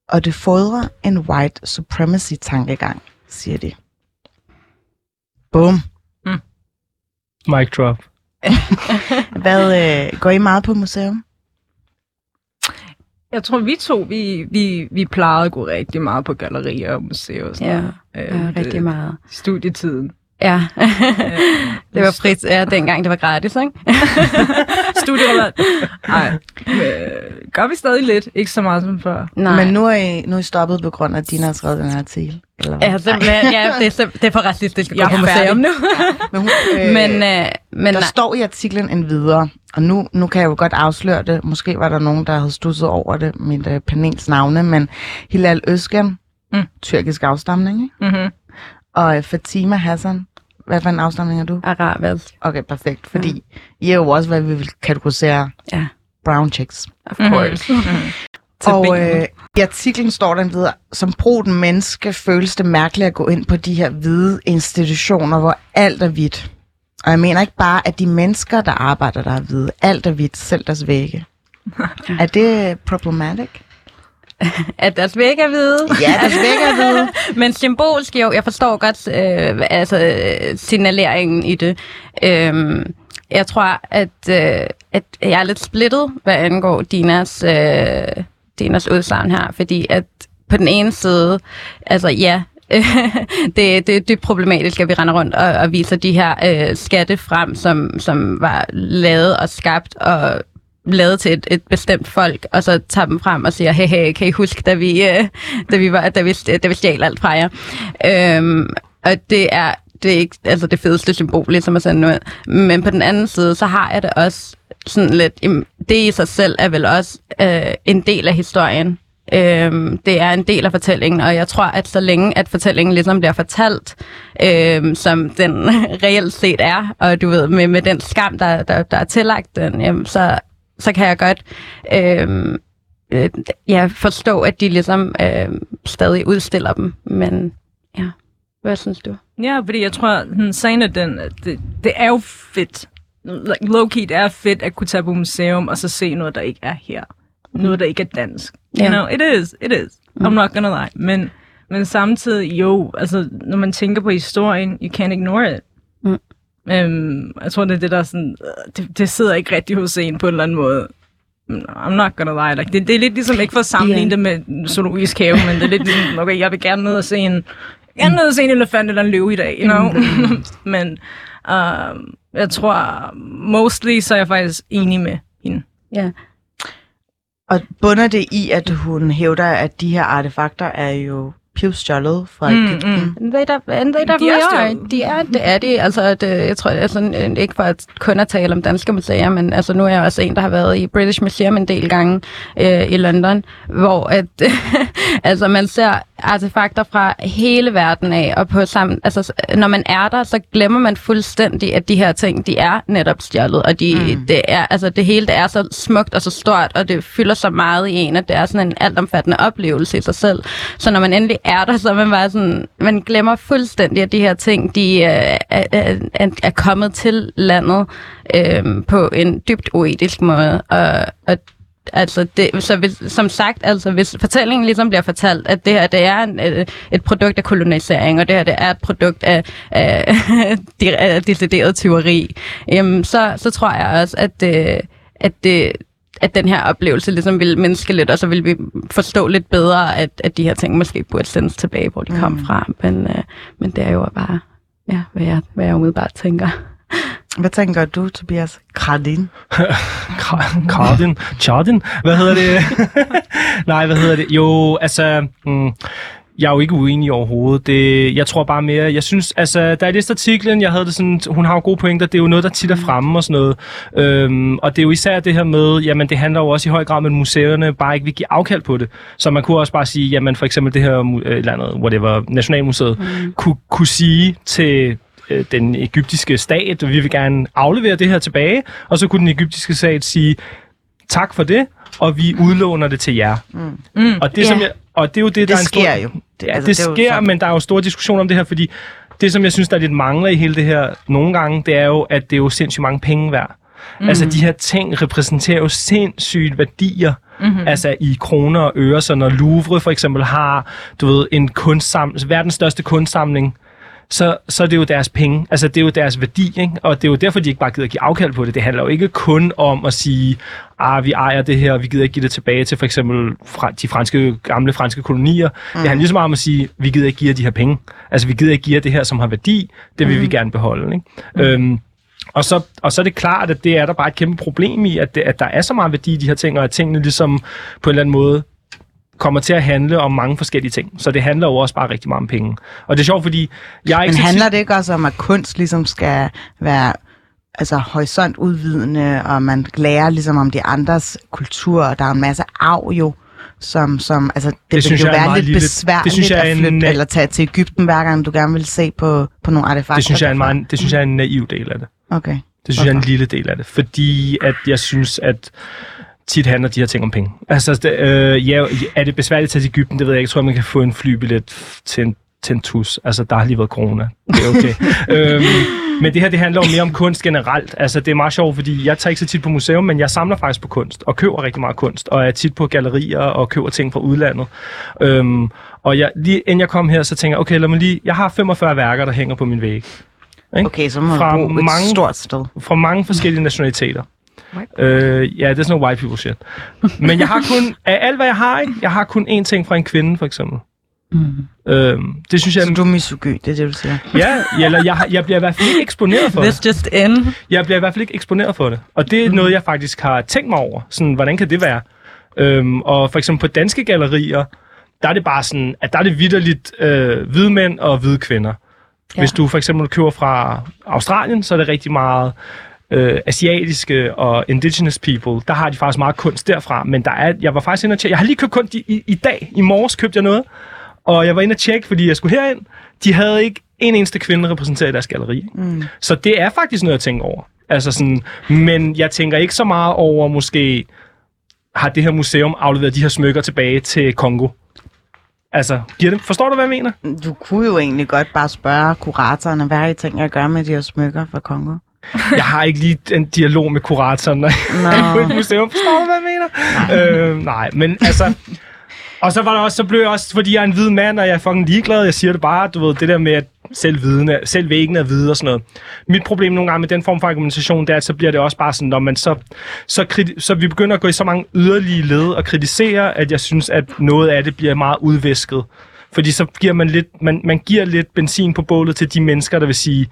A: og det fodrer en white supremacy-tankegang, siger de. Boom.
B: Mic drop.
A: Hvad øh, går I meget på museum?
C: Jeg tror, vi to, vi, vi, vi plejede at gå rigtig meget på gallerier og museer og sådan
D: Ja,
C: noget.
D: ja
C: Øh,
D: rigtig meget.
C: Studietiden.
D: Ja, det var frit, ja, dengang det var gratis, ikke?
C: Studierabat. Nej, øh, gør vi stadig lidt. Ikke så meget som før.
D: Nej.
A: Men nu er, I, nu er I stoppet på grund af, at Dina har skrevet den her artikel. Eller hvad?
D: Ja, simpelthen, ja, det, er, sim- det er for racistisk at gå
C: Jeg
D: på museum nu.
A: Men, hun, øh,
D: men, øh, men
A: der
D: nej,
A: står i artiklen en videre, og nu, nu kan jeg jo godt afsløre det. Måske var der nogen, der havde stusset over det, mit øh, panels navne, men Hilal Özgen,
C: Mm.
A: tyrkisk afstamning, ikke?
C: Mm-hmm.
A: og øh, Fatima Hassan, hvad for en afstamning er du?
D: arabisk,
A: Okay, perfekt, fordi I er jo også, hvad vi vil kategorisere
D: ja,
A: brown chicks.
D: of course.
A: Og øh, i artiklen står der videre, som brugt menneske føles det mærkeligt at gå ind på de her hvide institutioner, hvor alt er hvidt. Og jeg mener ikke bare, at de mennesker, der arbejder der er hvide, alt er hvidt, selv deres vægge. er det problematic?
D: At deres væg er hvide.
A: Ja, deres vægge er hvide.
D: Men symbolsk jo, jeg forstår godt øh, altså, signaleringen i det. Øhm, jeg tror, at, øh, at jeg er lidt splittet, hvad angår Dinas, øh, Dinas udsagn her, fordi at på den ene side, altså ja, det, det er dybt problematisk, at vi render rundt og, og viser de her øh, skatte frem, som, som var lavet og skabt og lavet til et, et bestemt folk, og så tager dem frem og siger, hey, hey, kan I huske, da vi, øh, da vi, var, da vi, da vi stjal alt fra jer? Øhm, og det er, det er ikke altså det fedeste symbol, ligesom at sende noget. Men på den anden side, så har jeg det også sådan lidt, det i sig selv er vel også øh, en del af historien. Øhm, det er en del af fortællingen, og jeg tror, at så længe at fortællingen ligesom bliver fortalt, øhm, som den reelt set er, og du ved, med, med den skam, der, der, der er tillagt den, jamen, så, så kan jeg godt øhm, øh, ja, forstå, at de ligesom øh, stadig udstiller dem. Men ja, hvad synes du?
C: Ja, fordi jeg tror, sådan, sagen er den, at det, det er jo fedt. Like, low-key, det er fedt at kunne tage på museum og så se noget, der ikke er her. Noget, der ikke er dansk. You
D: Ja.
C: know, it is, it is. I'm not gonna lie. Men, men samtidig, jo, altså, når man tænker på historien, you can't ignore it.
D: Mm.
C: Øhm, jeg tror, det er det, der er sådan, øh, det, det sidder ikke rigtig hos en på en eller anden måde. Mm, I'm not gonna lie. Like, det, det er lidt ligesom ikke for at sammenligne
D: Ja.
C: det med zoologisk have, men det er lidt ligesom, okay, jeg vil gerne ned og se en, jeg er nede og se en elefant eller en løve i dag, you know? men uh, jeg tror, mostly så er jeg faktisk enig med hende.
D: Ja.
A: Og bunder det i, at hun hævder, at de her artefakter er jo pivstjålet fra
C: Mm,
A: Ægypten?
C: mm.
D: They, def- and they definitely
C: er
D: are.
C: stjålet.
D: De er, det er de. Altså, det, jeg tror, altså, øh, ikke for at kun at tale om danske museer, men altså, nu er jeg også en, der har været i British Museum en del gange øh, i London, hvor at, altså, man ser artefakter fra hele verden af, og på sammen, altså, når man er der, så glemmer man fuldstændig, at de her ting, de er netop stjålet, og de, mm. det, er, altså, det hele det er så smukt og så stort, og det fylder så meget i en, at det er sådan en altomfattende oplevelse i sig selv. Så når man endelig er der, så man bare sådan, man glemmer fuldstændig, at de her ting, de øh, er, er, er, kommet til landet øh, på en dybt uetisk måde, og, og Altså det, så hvis, som sagt, altså hvis fortællingen ligesom bliver fortalt, at det her det er en, øh, et, produkt af kolonisering, og det her det er et produkt af, af, af decideret tyveri, jamen, så, så tror jeg også, at, øh, at, det, at den her oplevelse ligesom vil mindske lidt, og så vil vi forstå lidt bedre, at, at de her ting måske burde sendes tilbage, hvor de mm. kom fra. Men, øh, men det er jo bare, ja, hvad jeg, hvad jeg umiddelbart tænker.
A: Hvad tænker du, Tobias Kradin?
B: Cardin? Chardin? Hvad hedder det? Nej, hvad hedder det? Jo, altså... Mm, jeg er jo ikke uenig overhovedet. Det, jeg tror bare mere, jeg synes, altså, da jeg læste artiklen, jeg havde det sådan, hun har jo gode pointer, det er jo noget, der tit er fremme og sådan noget. Øhm, og det er jo især det her med, jamen det handler jo også i høj grad om, at museerne bare ikke vil give afkald på det. Så man kunne også bare sige, jamen for eksempel det her, øh, eller andet, whatever, Nationalmuseet, mm. kunne, kunne sige til øh, den egyptiske stat, vi vil gerne aflevere det her tilbage, og så kunne den egyptiske stat sige, tak for det, og vi udlåner det til jer.
C: Mm.
B: Og det,
A: Ja.
B: som jeg, og det er jo det, der
A: Det
B: er en stor,
A: sker jo.
B: Det,
A: altså,
B: det,
A: er jo
B: sker,
A: sådan.
B: men der er jo stor diskussion om det her, fordi det, som jeg synes, der er lidt mangler i hele det her nogle gange, det er jo, at det er jo sindssygt mange penge værd. Mm. Altså, de her ting repræsenterer jo sindssygt værdier, mm-hmm. altså i kroner og øre. Så når Louvre for eksempel har, du ved, en kunstsamling, verdens største kunstsamling, så, så er det jo deres penge. Altså, det er jo deres værdi, ikke? Og det er jo derfor, de ikke bare gider give afkald på det. Det handler jo ikke kun om at sige, ah, vi ejer det her, og vi gider ikke give det tilbage til for eksempel fra, de franske, gamle franske kolonier. Mm. Det handler lige så meget om at sige, vi gider ikke give jer de her penge. Altså, vi gider ikke give jer det her, som har værdi. Det vil mm. vi gerne beholde, ikke? Mm. Øhm, og så, og så er det klart, at det er der bare et kæmpe problem i, at, det, at der er så meget værdi i de her ting, og at tingene ligesom på en eller anden måde kommer til at handle om mange forskellige ting. Så det handler jo også bare rigtig meget om penge. Og det er sjovt, fordi jeg ikke
A: Men handler det ikke også om, at kunst ligesom skal være altså horisont udvidende, og man lærer ligesom om de andres kultur, og der er en masse arv jo, som, som altså, det, det vil
B: synes
A: jo
B: er en
A: være lidt
B: lille-
A: besværligt
B: det synes jeg
A: at
B: en
A: flytte,
B: na-
A: eller tage til Ægypten hver gang, du gerne vil se på, på nogle artefakter.
B: det synes jeg er en, meget, det synes jeg er en naiv del af det.
A: Okay.
B: Det synes jeg er en
A: Hvorfor?
B: lille del af det. Fordi at jeg synes, at tit handler de her ting om penge. Altså, det, øh, ja, er det besværligt at tage til Ægypten? Det ved jeg ikke. Jeg tror, man kan få en flybillet til en, til en tus. Altså, der har lige været corona. Det er okay. øhm, men det her, det handler jo mere om kunst generelt. Altså, det er meget sjovt, fordi jeg tager ikke så tit på museum, men jeg samler faktisk på kunst, og køber rigtig meget kunst, og er tit på gallerier og køber ting fra udlandet. Øhm, og jeg, lige inden jeg kom her, så tænker jeg, okay, lad mig lige, jeg har 45 værker, der hænger på min væg. Ikke?
A: Okay, så må
B: Fra
A: du bo et
B: mange-
A: stort sted.
B: fra mange forskellige nationaliteter. Øh, ja, det er sådan noget white people shit. Men jeg har kun, af alt hvad jeg har, ikke? jeg har kun én ting fra en kvinde, for eksempel. Mm. Øhm, det synes jeg,
A: Så du er misogy, det er det, du siger.
B: ja, eller jeg, jeg bliver i hvert fald ikke eksponeret for
D: This
B: det.
D: just in.
B: Jeg bliver i hvert fald ikke eksponeret for det. Og det er noget, jeg faktisk har tænkt mig over. Sådan, hvordan kan det være? Øhm, og for eksempel på danske gallerier, der er det bare sådan, at der er det vidderligt øh, hvide mænd og hvide kvinder. Ja. Hvis du for eksempel køber fra Australien, så er det rigtig meget øh, asiatiske og indigenous people. Der har de faktisk meget kunst derfra. Men der er, jeg var faktisk inde og tjekke. Jeg har lige købt kunst i, i, i dag. I morges købte jeg noget. Og jeg var inde og tjekke, fordi jeg skulle herind. De havde ikke en eneste kvinde repræsenteret i deres galleri. Mm. Så det er faktisk noget, jeg tænker over. Altså sådan, men jeg tænker ikke så meget over, måske har det her museum afleveret de her smykker tilbage til Kongo. Altså, giver det, forstår du, hvad jeg mener?
A: Du kunne jo egentlig godt bare spørge kuratoren, hvad har I tænkt at gøre med de her smykker fra Kongo?
B: Jeg har ikke lige en dialog med kuratoren, når jeg er på et museum. Forstår du, hvad jeg mener? Nej. Øh, nej, men altså... Og så var der også, så blev jeg også, fordi jeg er en hvid mand, og jeg er fucking ligeglad, jeg siger det bare, du ved, det der med, at selv, viden er, selv væggen er hvide og sådan noget. Mit problem nogle gange med den form for argumentation, det er, at så bliver det også bare sådan, når man så, så, kriti- så vi begynder at gå i så mange yderlige led og kritisere, at jeg synes, at noget af det bliver meget udvæsket. Fordi så giver man lidt, man, man giver lidt benzin på bålet til de mennesker, der vil sige,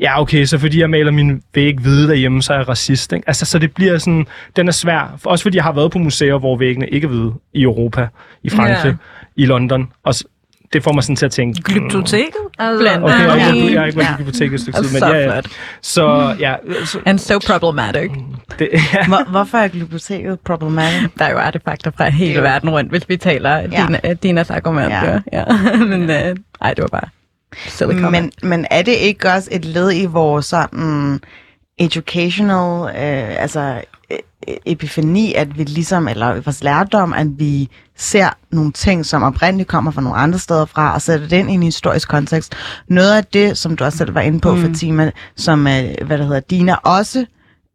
B: ja okay, så fordi jeg maler min væg hvide derhjemme, så er jeg racist. Ikke? Altså, så det bliver sådan, den er svær. Også fordi jeg har været på museer, hvor væggene ikke er hvide. I Europa, i Frankrig,
C: Ja.
B: i London. Og det får mig sådan til at tænke...
C: Glyptoteket? Altså,
D: Blandt
B: Okay, jeg,
D: Ja.
B: har ikke- jeg har ikke været på biblioteket et stykke tid, men
D: så
B: ja, ja. Så, ja, så,
D: And so problematic.
B: det, ja.
A: Hvor, hvorfor er glyptoteket problematic?
D: Der er jo artefakter fra hele
A: er
D: verden rundt, hvis vi taler
A: Ja.
D: ja. Dina, Dinas argument.
A: Ja.
D: Ja. ja. Men øh, ej, det var bare silly comment.
A: Men, men er det ikke også et led i vores sådan educational, øh, altså øh, epifani, at vi ligesom, eller vores lærdom, at vi ser nogle ting, som oprindeligt kommer fra nogle andre steder fra, og sætter det ind i en historisk kontekst. Noget af det, som du også selv var inde på, mm. Fatima, som, øh, hvad der hedder, Dina også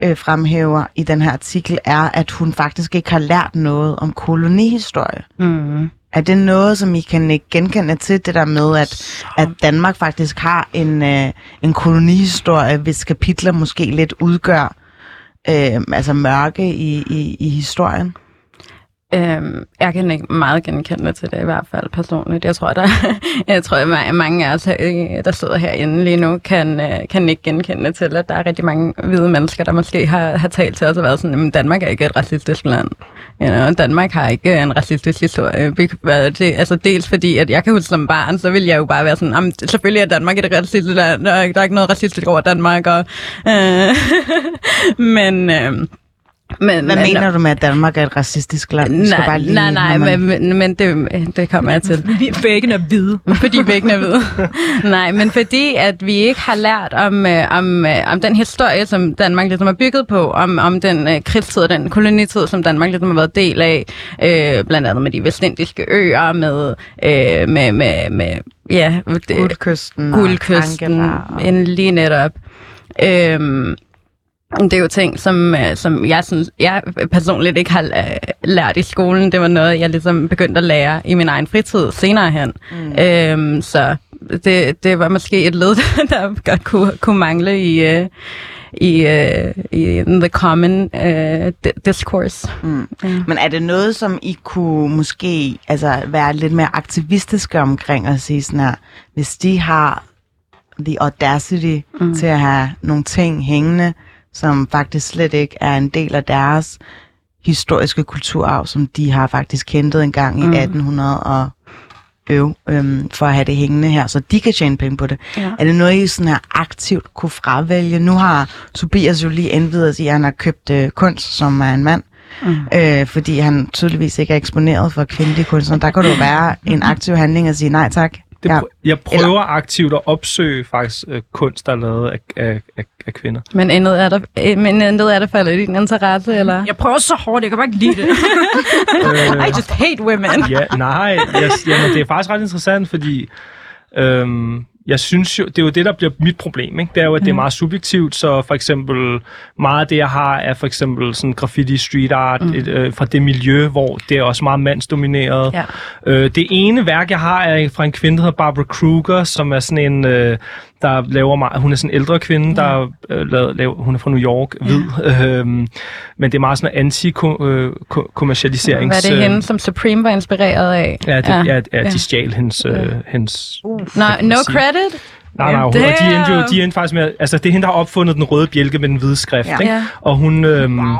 A: øh, fremhæver i den her artikel, er, at hun faktisk ikke har lært noget om kolonihistorie.
D: Mm.
A: Er det noget, som I kan ikke genkende til, det der med, at, at Danmark faktisk har en, øh, en kolonihistorie, hvis kapitler måske lidt udgør øh, altså mørke i, i, i historien?
D: Øhm, jeg kan ikke meget genkende til det i hvert fald personligt. Jeg tror, der, jeg tror, at mange af os, øh, der sidder herinde lige nu, kan, øh, kan ikke genkende til, at der er rigtig mange hvide mennesker, der måske har, har talt til os og været sådan, at Danmark er ikke et racistisk land. You know, Danmark har ikke en racistisk historie. Vi- det, altså dels fordi, at jeg kan huske som barn, så ville jeg jo bare være sådan, selvfølgelig er Danmark et racistisk land, der er, der er ikke noget racistisk over Danmark. Og, øh, men... Øh, men,
A: Hvad mener du med, at Danmark er et racistisk land? Skal
D: Nej,
A: bare lige,
D: nej, nej,
A: man-
D: men, men, men det, det kommer jeg til.
C: Vi væggene er hvide.
D: fordi væggene er hvide. Nej, men fordi at vi ikke har lært om, øh, om, øh, om den historie, som Danmark ligesom er bygget på, om, om den øh, krigstid og den kolonitid, som Danmark ligesom har været del af, øh, blandt andet med de vestindiske øer, med, øh, med, med, med ja, det,
A: Guldkysten. og
D: guldkysten,
A: og-
D: en lige netop. Øhm, det er jo ting, som, øh, som jeg synes, jeg personligt ikke har øh, lært i skolen. Det var noget, jeg ligesom begyndte at lære i min egen fritid senere hen. Mm. Øhm, så det, det var måske et led, der godt kunne, kunne mangle i, øh, i, i the common di- discourse.
A: Mm. Men er det noget, som I kunne måske altså, være lidt mere aktivistiske omkring og sige sådan her, hvis de har the audacity mm. til at have nogle ting hængende, som faktisk slet ikke er en del af deres historiske kulturarv, som de har faktisk hentet en gang i
D: Mm.
A: 1800 og øv, øhm, for at have det hængende her, så de kan tjene penge på det.
D: Ja.
A: Er det noget, I sådan her aktivt kunne fravælge? Nu har Tobias jo lige indvidet at han har købt øh, kunst, som er en mand, mm. øh, fordi han tydeligvis ikke er eksponeret for kvindelige kunstnere. Der kan det jo være en aktiv handling at sige nej tak.
B: Det,
A: Ja.
B: Jeg prøver aktivt at opsøge faktisk øh, kunst, der er lavet af, af, af, af kvinder.
D: Men intet er der, øh, men intet er der faldet i din interesse, eller?
C: Jeg prøver så hårdt, jeg kan bare ikke lide det.
D: I just hate women.
B: Ja, nej, jeg, jamen, det er faktisk ret interessant, fordi øhm, jeg synes jo, det er jo det, der bliver mit problem, ikke? Det er jo, at det er meget subjektivt, så for eksempel meget af det, jeg har, er for eksempel sådan graffiti street art mm. et, øh, fra det miljø, hvor det er også meget mandsdomineret.
D: Ja.
B: Øh, det ene værk, jeg har, er fra en kvinde, der hedder Barbara Kruger, som er sådan en, øh, der laver meget, hun er sådan en ældre kvinde, der øh, laver, laver, hun er fra New York, hvid, øhm, men det er meget sådan anti-kommercialiserings...
D: Hvad er det hende, som Supreme var inspireret af?
B: Ja, det, ja, ja,
D: ja.
B: de stjal hendes... Øh, hendes kan man
D: no
B: sige?
D: Credit?
B: Nej, nej, hun, og de endte jo de endte faktisk med... Altså, det er hende, der har opfundet den røde bjælke med den hvide skrift,
A: Ja.
B: ikke?
D: Ja.
B: Og hun... Øhm, wow.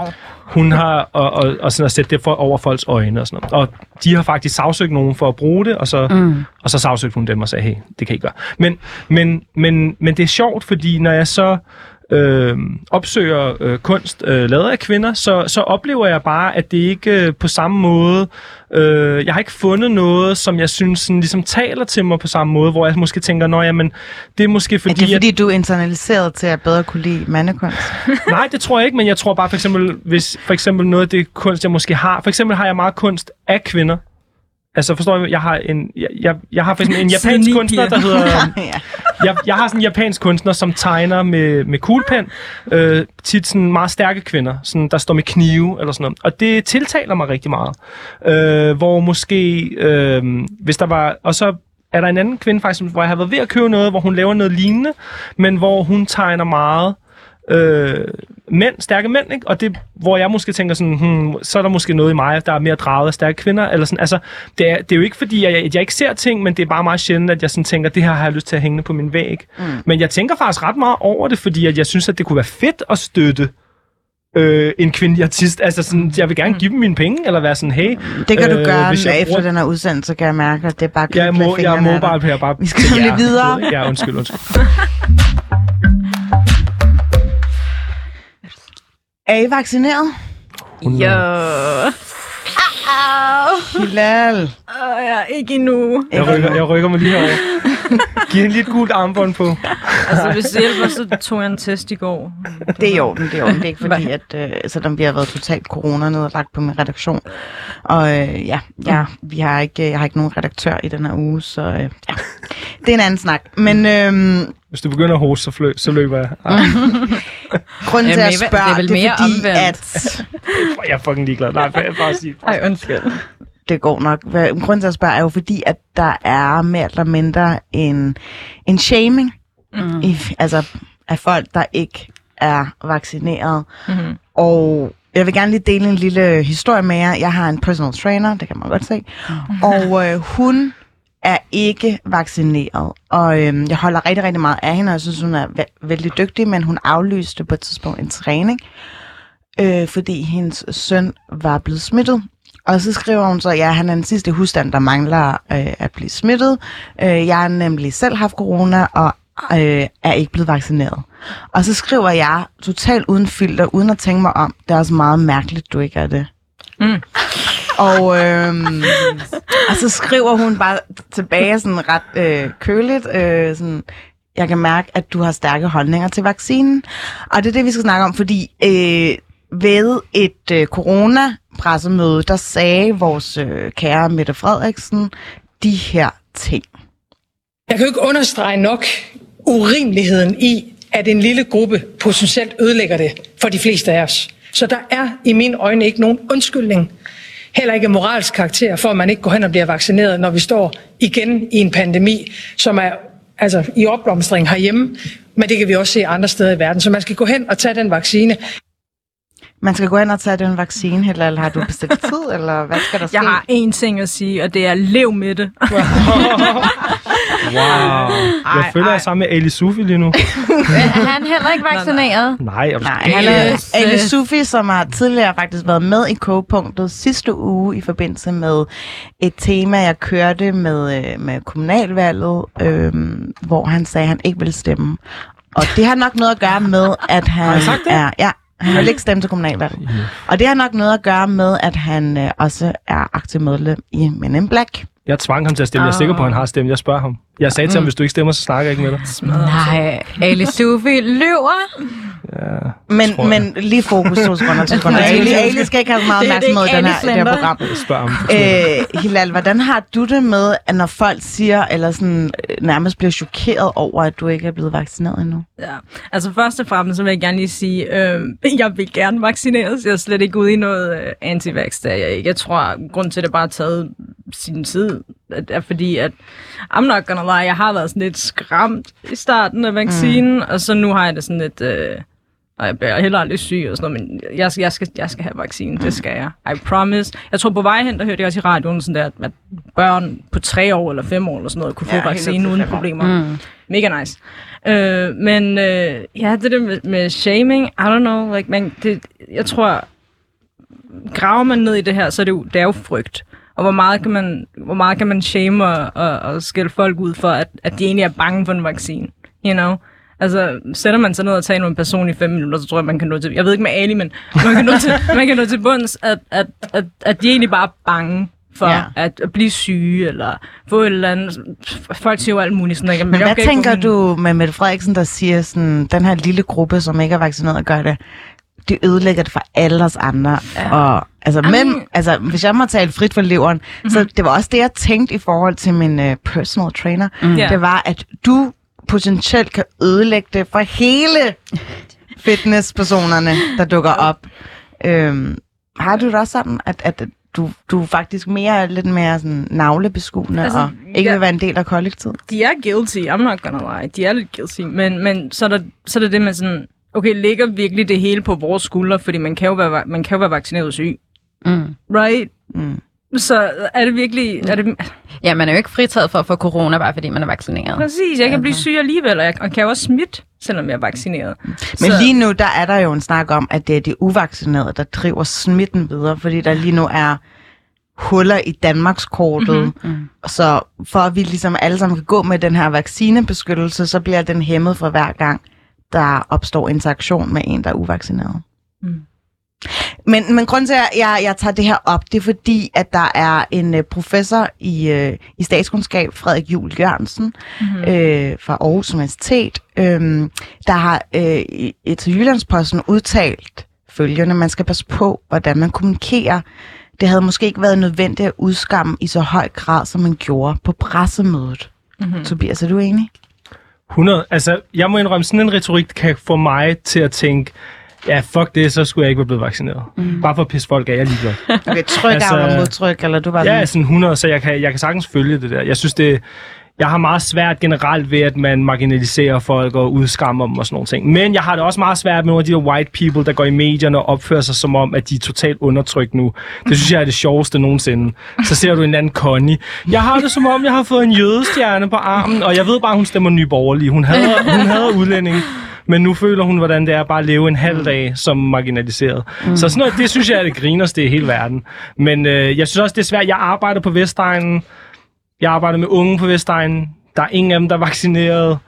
B: Hun har og, og, og sådan at sætte det for, over folks øjne og sådan noget. Og de har faktisk sagsøgt nogen for at bruge det, og så, mm. og så sagsøgte hun dem og sagde, hey, det kan I gøre. Men, men, men, men det er sjovt, fordi når jeg så øh, opsøger øh, kunst øh, lavet af kvinder, så, så oplever jeg bare, at det ikke øh, på samme måde... Øh, jeg har ikke fundet noget, som jeg synes sådan, ligesom taler til mig på samme måde, hvor jeg måske tænker, nå jamen, det er måske
A: Er
B: fordi...
A: det fordi, du er internaliseret til at bedre kunne lide mandekunst?
B: Nej, det tror jeg ikke, men jeg tror bare for eksempel, hvis for eksempel noget af det kunst, jeg måske har, for eksempel har jeg meget kunst af kvinder. Altså forstår jeg, jeg har en, jeg, jeg, jeg har for eksempel en japansk kunstner, der hedder,
A: ja.
B: jeg, jeg har sådan en japansk kunstner, som tegner med, med kuglepen, øh, tit sådan meget stærke kvinder, sådan, der står med knive eller sådan noget. Og det tiltaler mig rigtig meget. Øh, hvor måske, øh, hvis der var, og så er der en anden kvinde faktisk, hvor jeg har været ved at købe noget, hvor hun laver noget lignende, men hvor hun tegner meget øh, mænd, stærke mænd, ikke? Og det, hvor jeg måske tænker sådan, hmm, så er der måske noget i mig, der er mere draget af stærke kvinder, eller sådan, altså, det er, det er jo ikke fordi, jeg, jeg, jeg ikke ser ting, men det er bare meget sjældent, at jeg sådan tænker, det her har jeg lyst til at hænge på min væg. Mm. Men jeg tænker faktisk ret meget over det, fordi at jeg synes, at det kunne være fedt at støtte øh, en kvindelig artist. Altså sådan, jeg vil gerne give dem mine penge, eller være sådan, hey,
A: Det kan du
B: Øh,
A: gøre
B: hvis jeg
A: efter
B: bruger-
A: den her udsendelse, kan jeg mærke, at det er bare
B: jeg mo- jeg er
A: dig.
B: mobile her bare.
A: Vi skal nemlig videre.
B: Ja, undskyld, undskyld.
A: Er I vaccineret?
C: Ja.
A: Hilal.
C: Åh, ja, ikke endnu.
B: Jeg rykker, jeg rykker mig lige herover. Giv en lidt gult armbånd på.
C: Altså, hvis det hjælper, så tog jeg en test i går.
A: Det er i orden, det er i orden. Det er ikke fordi, at øh, selvom vi har været totalt corona nedlagt på min redaktion. Og øh, ja, ja, vi har ikke, jeg har ikke nogen redaktør i den her uge, så øh, ja. Det er en anden snak. Men øh,
B: Hvis du begynder at hoste, så, flø, så løber jeg.
A: Grunden til at
D: det er
A: spørge,
D: vel
A: det er
D: mere
A: fordi,
D: omvendt.
A: at
B: jeg er fucking ligeglad. Nej, jeg bare sige.
D: Ej, undskyld.
A: det går nok. Grunden til at spørge er jo fordi, at der er mere eller mindre en, en shaming mm. i, altså, af folk, der ikke er vaccineret.
C: Mm-hmm.
A: Og jeg vil gerne lige dele en lille historie med jer. Jeg har en personal trainer, det kan man godt se. Og øh, hun er ikke vaccineret. Og øhm, jeg holder rigtig, rigtig meget af hende, og jeg synes, hun er væ- vældig dygtig, men hun aflyste på et tidspunkt en træning, øh, fordi hendes søn var blevet smittet. Og så skriver hun så, ja, han er den sidste husstand, der mangler øh, at blive smittet. Øh, jeg har nemlig selv haft corona, og øh, er ikke blevet vaccineret. Og så skriver jeg totalt uden filter, uden at tænke mig om, det er også meget mærkeligt, du ikke er det.
C: Mm.
A: Og, øhm, og så skriver hun bare tilbage sådan ret øh, køligt, øh, sådan, jeg kan mærke, at du har stærke holdninger til vaccinen. Og det er det, vi skal snakke om, fordi øh, ved et øh, corona-pressemøde, der sagde vores øh, kære Mette Frederiksen de her ting.
F: Jeg kan jo ikke understrege nok urimeligheden i, at en lille gruppe potentielt ødelægger det for de fleste af os. Så der er i mine øjne ikke nogen undskyldning, heller ikke moralsk karakter, for at man ikke går hen og bliver vaccineret, når vi står igen i en pandemi, som er altså, i opblomstring herhjemme, men det kan vi også se andre steder i verden. Så man skal gå hen og tage den vaccine.
A: Man skal gå hen og tage den vaccine, eller har du bestilt tid, eller hvad skal der ske?
C: Jeg har én ting at sige, og det er lev med det.
B: Wow. Jeg
C: Ej,
B: føler
C: ej.
B: jeg sammen med Ali Sufi lige nu.
D: Er han heller ikke vaccineret?
B: Nej, jeg
A: Nej, han er. Ali Sufi, som har tidligere faktisk været med i kogepunktet sidste uge i forbindelse med et tema, jeg kørte med, øh, med kommunalvalget, øh, hvor han sagde, at han ikke ville stemme. Og det har nok noget at gøre med, at han
B: han sagt det?
A: er... Ja, han vil ikke stemme til kommunalvalget. Og det har nok noget at gøre med, at han øh, også er aktiv medlem i Men in Black.
B: Jeg tvang ham til at stemme. Jeg er sikker på, at han har stemt. Jeg spørger ham. Jeg sagde til ham, hvis du ikke stemmer, så snakker jeg ikke med dig.
D: Nej, Ali Sufi lyver.
B: Ja.
A: Men,
B: jeg.
A: men lige fokus to sekunder. To sekunder. Ali, Ali skal ikke have så meget opmærksomhed i den her, det her program.
B: Jeg spørger ham.
A: Øh, Hilal, hvordan har du det med, at når folk siger, eller sådan øh, nærmest bliver chokeret over, at du ikke er blevet vaccineret endnu?
C: Ja. Altså først og fremmest så vil jeg gerne lige sige, øh, jeg vil gerne vaccineres. Jeg er slet ikke ude i noget øh, anti-vax, der er jeg ikke. Jeg tror, grund til, at det bare har taget sin tid, at- er fordi, at I'm not gonna lie, jeg har været sådan lidt skræmt i starten af vaccinen, mm. og så nu har jeg det sådan lidt... Øh, og jeg bliver heller aldrig syg og sådan noget, men jeg, skal- jeg, skal, jeg skal have vaccinen, det skal jeg. I promise. Jeg tror på vej hen, der hørte jeg også i radioen sådan der, at børn på tre år eller fem år eller sådan noget kunne få
A: Ja, op
C: vaccinen uden problemer. Mm. Mega nice. Øh, men øh, ja, det der med, med shaming, I don't know, like, man, det, jeg tror, graver man ned i det her, så er det jo, det er jo frygt. Og hvor meget kan man, hvor meget kan man shame og, og, og skælde folk ud for, at, at de egentlig er bange for en vaccine, you know? Altså, sætter man sig ned og taler med en person i fem minutter, så tror jeg, man kan nå til... Jeg ved ikke med Ali, men man kan nå til, man kan nå til bunds, at, at, at, at de egentlig bare er bange for
A: Ja.
C: at, at blive syge, eller få et eller andet... Folk siger jo alt muligt. Sådan, ikke?
A: Men
C: jeg
A: hvad tænker du med Mette Frederiksen, der siger sådan, den her lille gruppe, som ikke er vaccineret, gør det, de ødelægger det for alle os andre. Ja. Og, altså, men, altså, hvis jeg må tale frit for leveren, mm-hmm. så det var også det, jeg tænkte i forhold til min uh, personal trainer. Mm.
C: Ja.
A: Det var, at du potentielt kan ødelægge det for hele fitnesspersonerne, der dukker op. Øhm, har du det også sådan, at, at du, du er faktisk mere, lidt mere sådan navlebeskuende altså, og ikke
C: ja.
A: vil være en del af kollektivet?
C: de er guilty, I'm not gonna lie. De er lidt guilty, men, men så, er der, så er der det med sådan, okay, ligger virkelig det hele på vores skuldre, fordi man kan jo være, man kan jo være vaccineret syg,
D: Mm.
C: right?
A: Mm.
C: Så er det virkelig, er det,
D: Ja, man er jo ikke fritaget for at få corona, bare fordi man er vaccineret.
C: præcis, jeg kan blive syg alligevel, og jeg og kan jo også smitte, selvom jeg er vaccineret.
A: Men
C: Så-
A: lige nu, der er der jo en snak om, at det er de uvaccinerede, der driver smitten videre, fordi der lige nu er huller i Danmarkskortet. Mm-hmm. Så for at vi ligesom alle sammen kan gå med den her vaccinebeskyttelse, så bliver den hæmmet for hver gang, der opstår interaktion med en, der er uvaccineret.
C: Mm.
A: Men, men grund til, at jeg, jeg tager det her op, det er fordi, at der er en uh, professor i, uh, i statskundskab, Frederik Juhl Jørgensen, mm-hmm. øh, fra Aarhus Universitet, øh, der har øh, i- til Jyllandsposten udtalt følgende, man skal passe på, hvordan man kommunikerer. Det havde måske ikke været nødvendigt at udskamme i så høj grad, som man gjorde på pressemødet. Mm-hmm. Tobias, er du enig?
B: 100. Altså, jeg må indrømme, sådan en retorik kan få mig til at tænke, ja, fuck det, så skulle jeg ikke være blevet vaccineret. Mm. Bare for at pisse folk af, jeg er ligeglad.
A: Okay, tryk
B: Altså-
A: eller modtryk, eller du var sådan...
B: sådan 100, så jeg kan, jeg kan sagtens følge det der. Jeg synes, det, jeg har meget svært generelt ved, at man marginaliserer folk og udskammer dem og sådan nogle ting. Men jeg har det også meget svært med nogle af de der white people, der går i medierne og opfører sig som om, at de er totalt undertrykt nu. Det synes jeg er det sjoveste nogensinde. Så ser du en anden Connie. Jeg har det som om, jeg har fået en jødestjerne på armen, og jeg ved bare, hun stemmer nyborgerlig. Hun hader, hun hader udlænding. Men nu føler hun, hvordan det er bare at leve en halv dag som marginaliseret. Mm. Så sådan noget, det synes jeg er det grinerste i hele verden. Men øh, jeg synes også, det er svært. Jeg arbejder på Vestegnen. Jeg arbejder med unge på Vestegnen. Der er ingen af dem, der er vaccineret.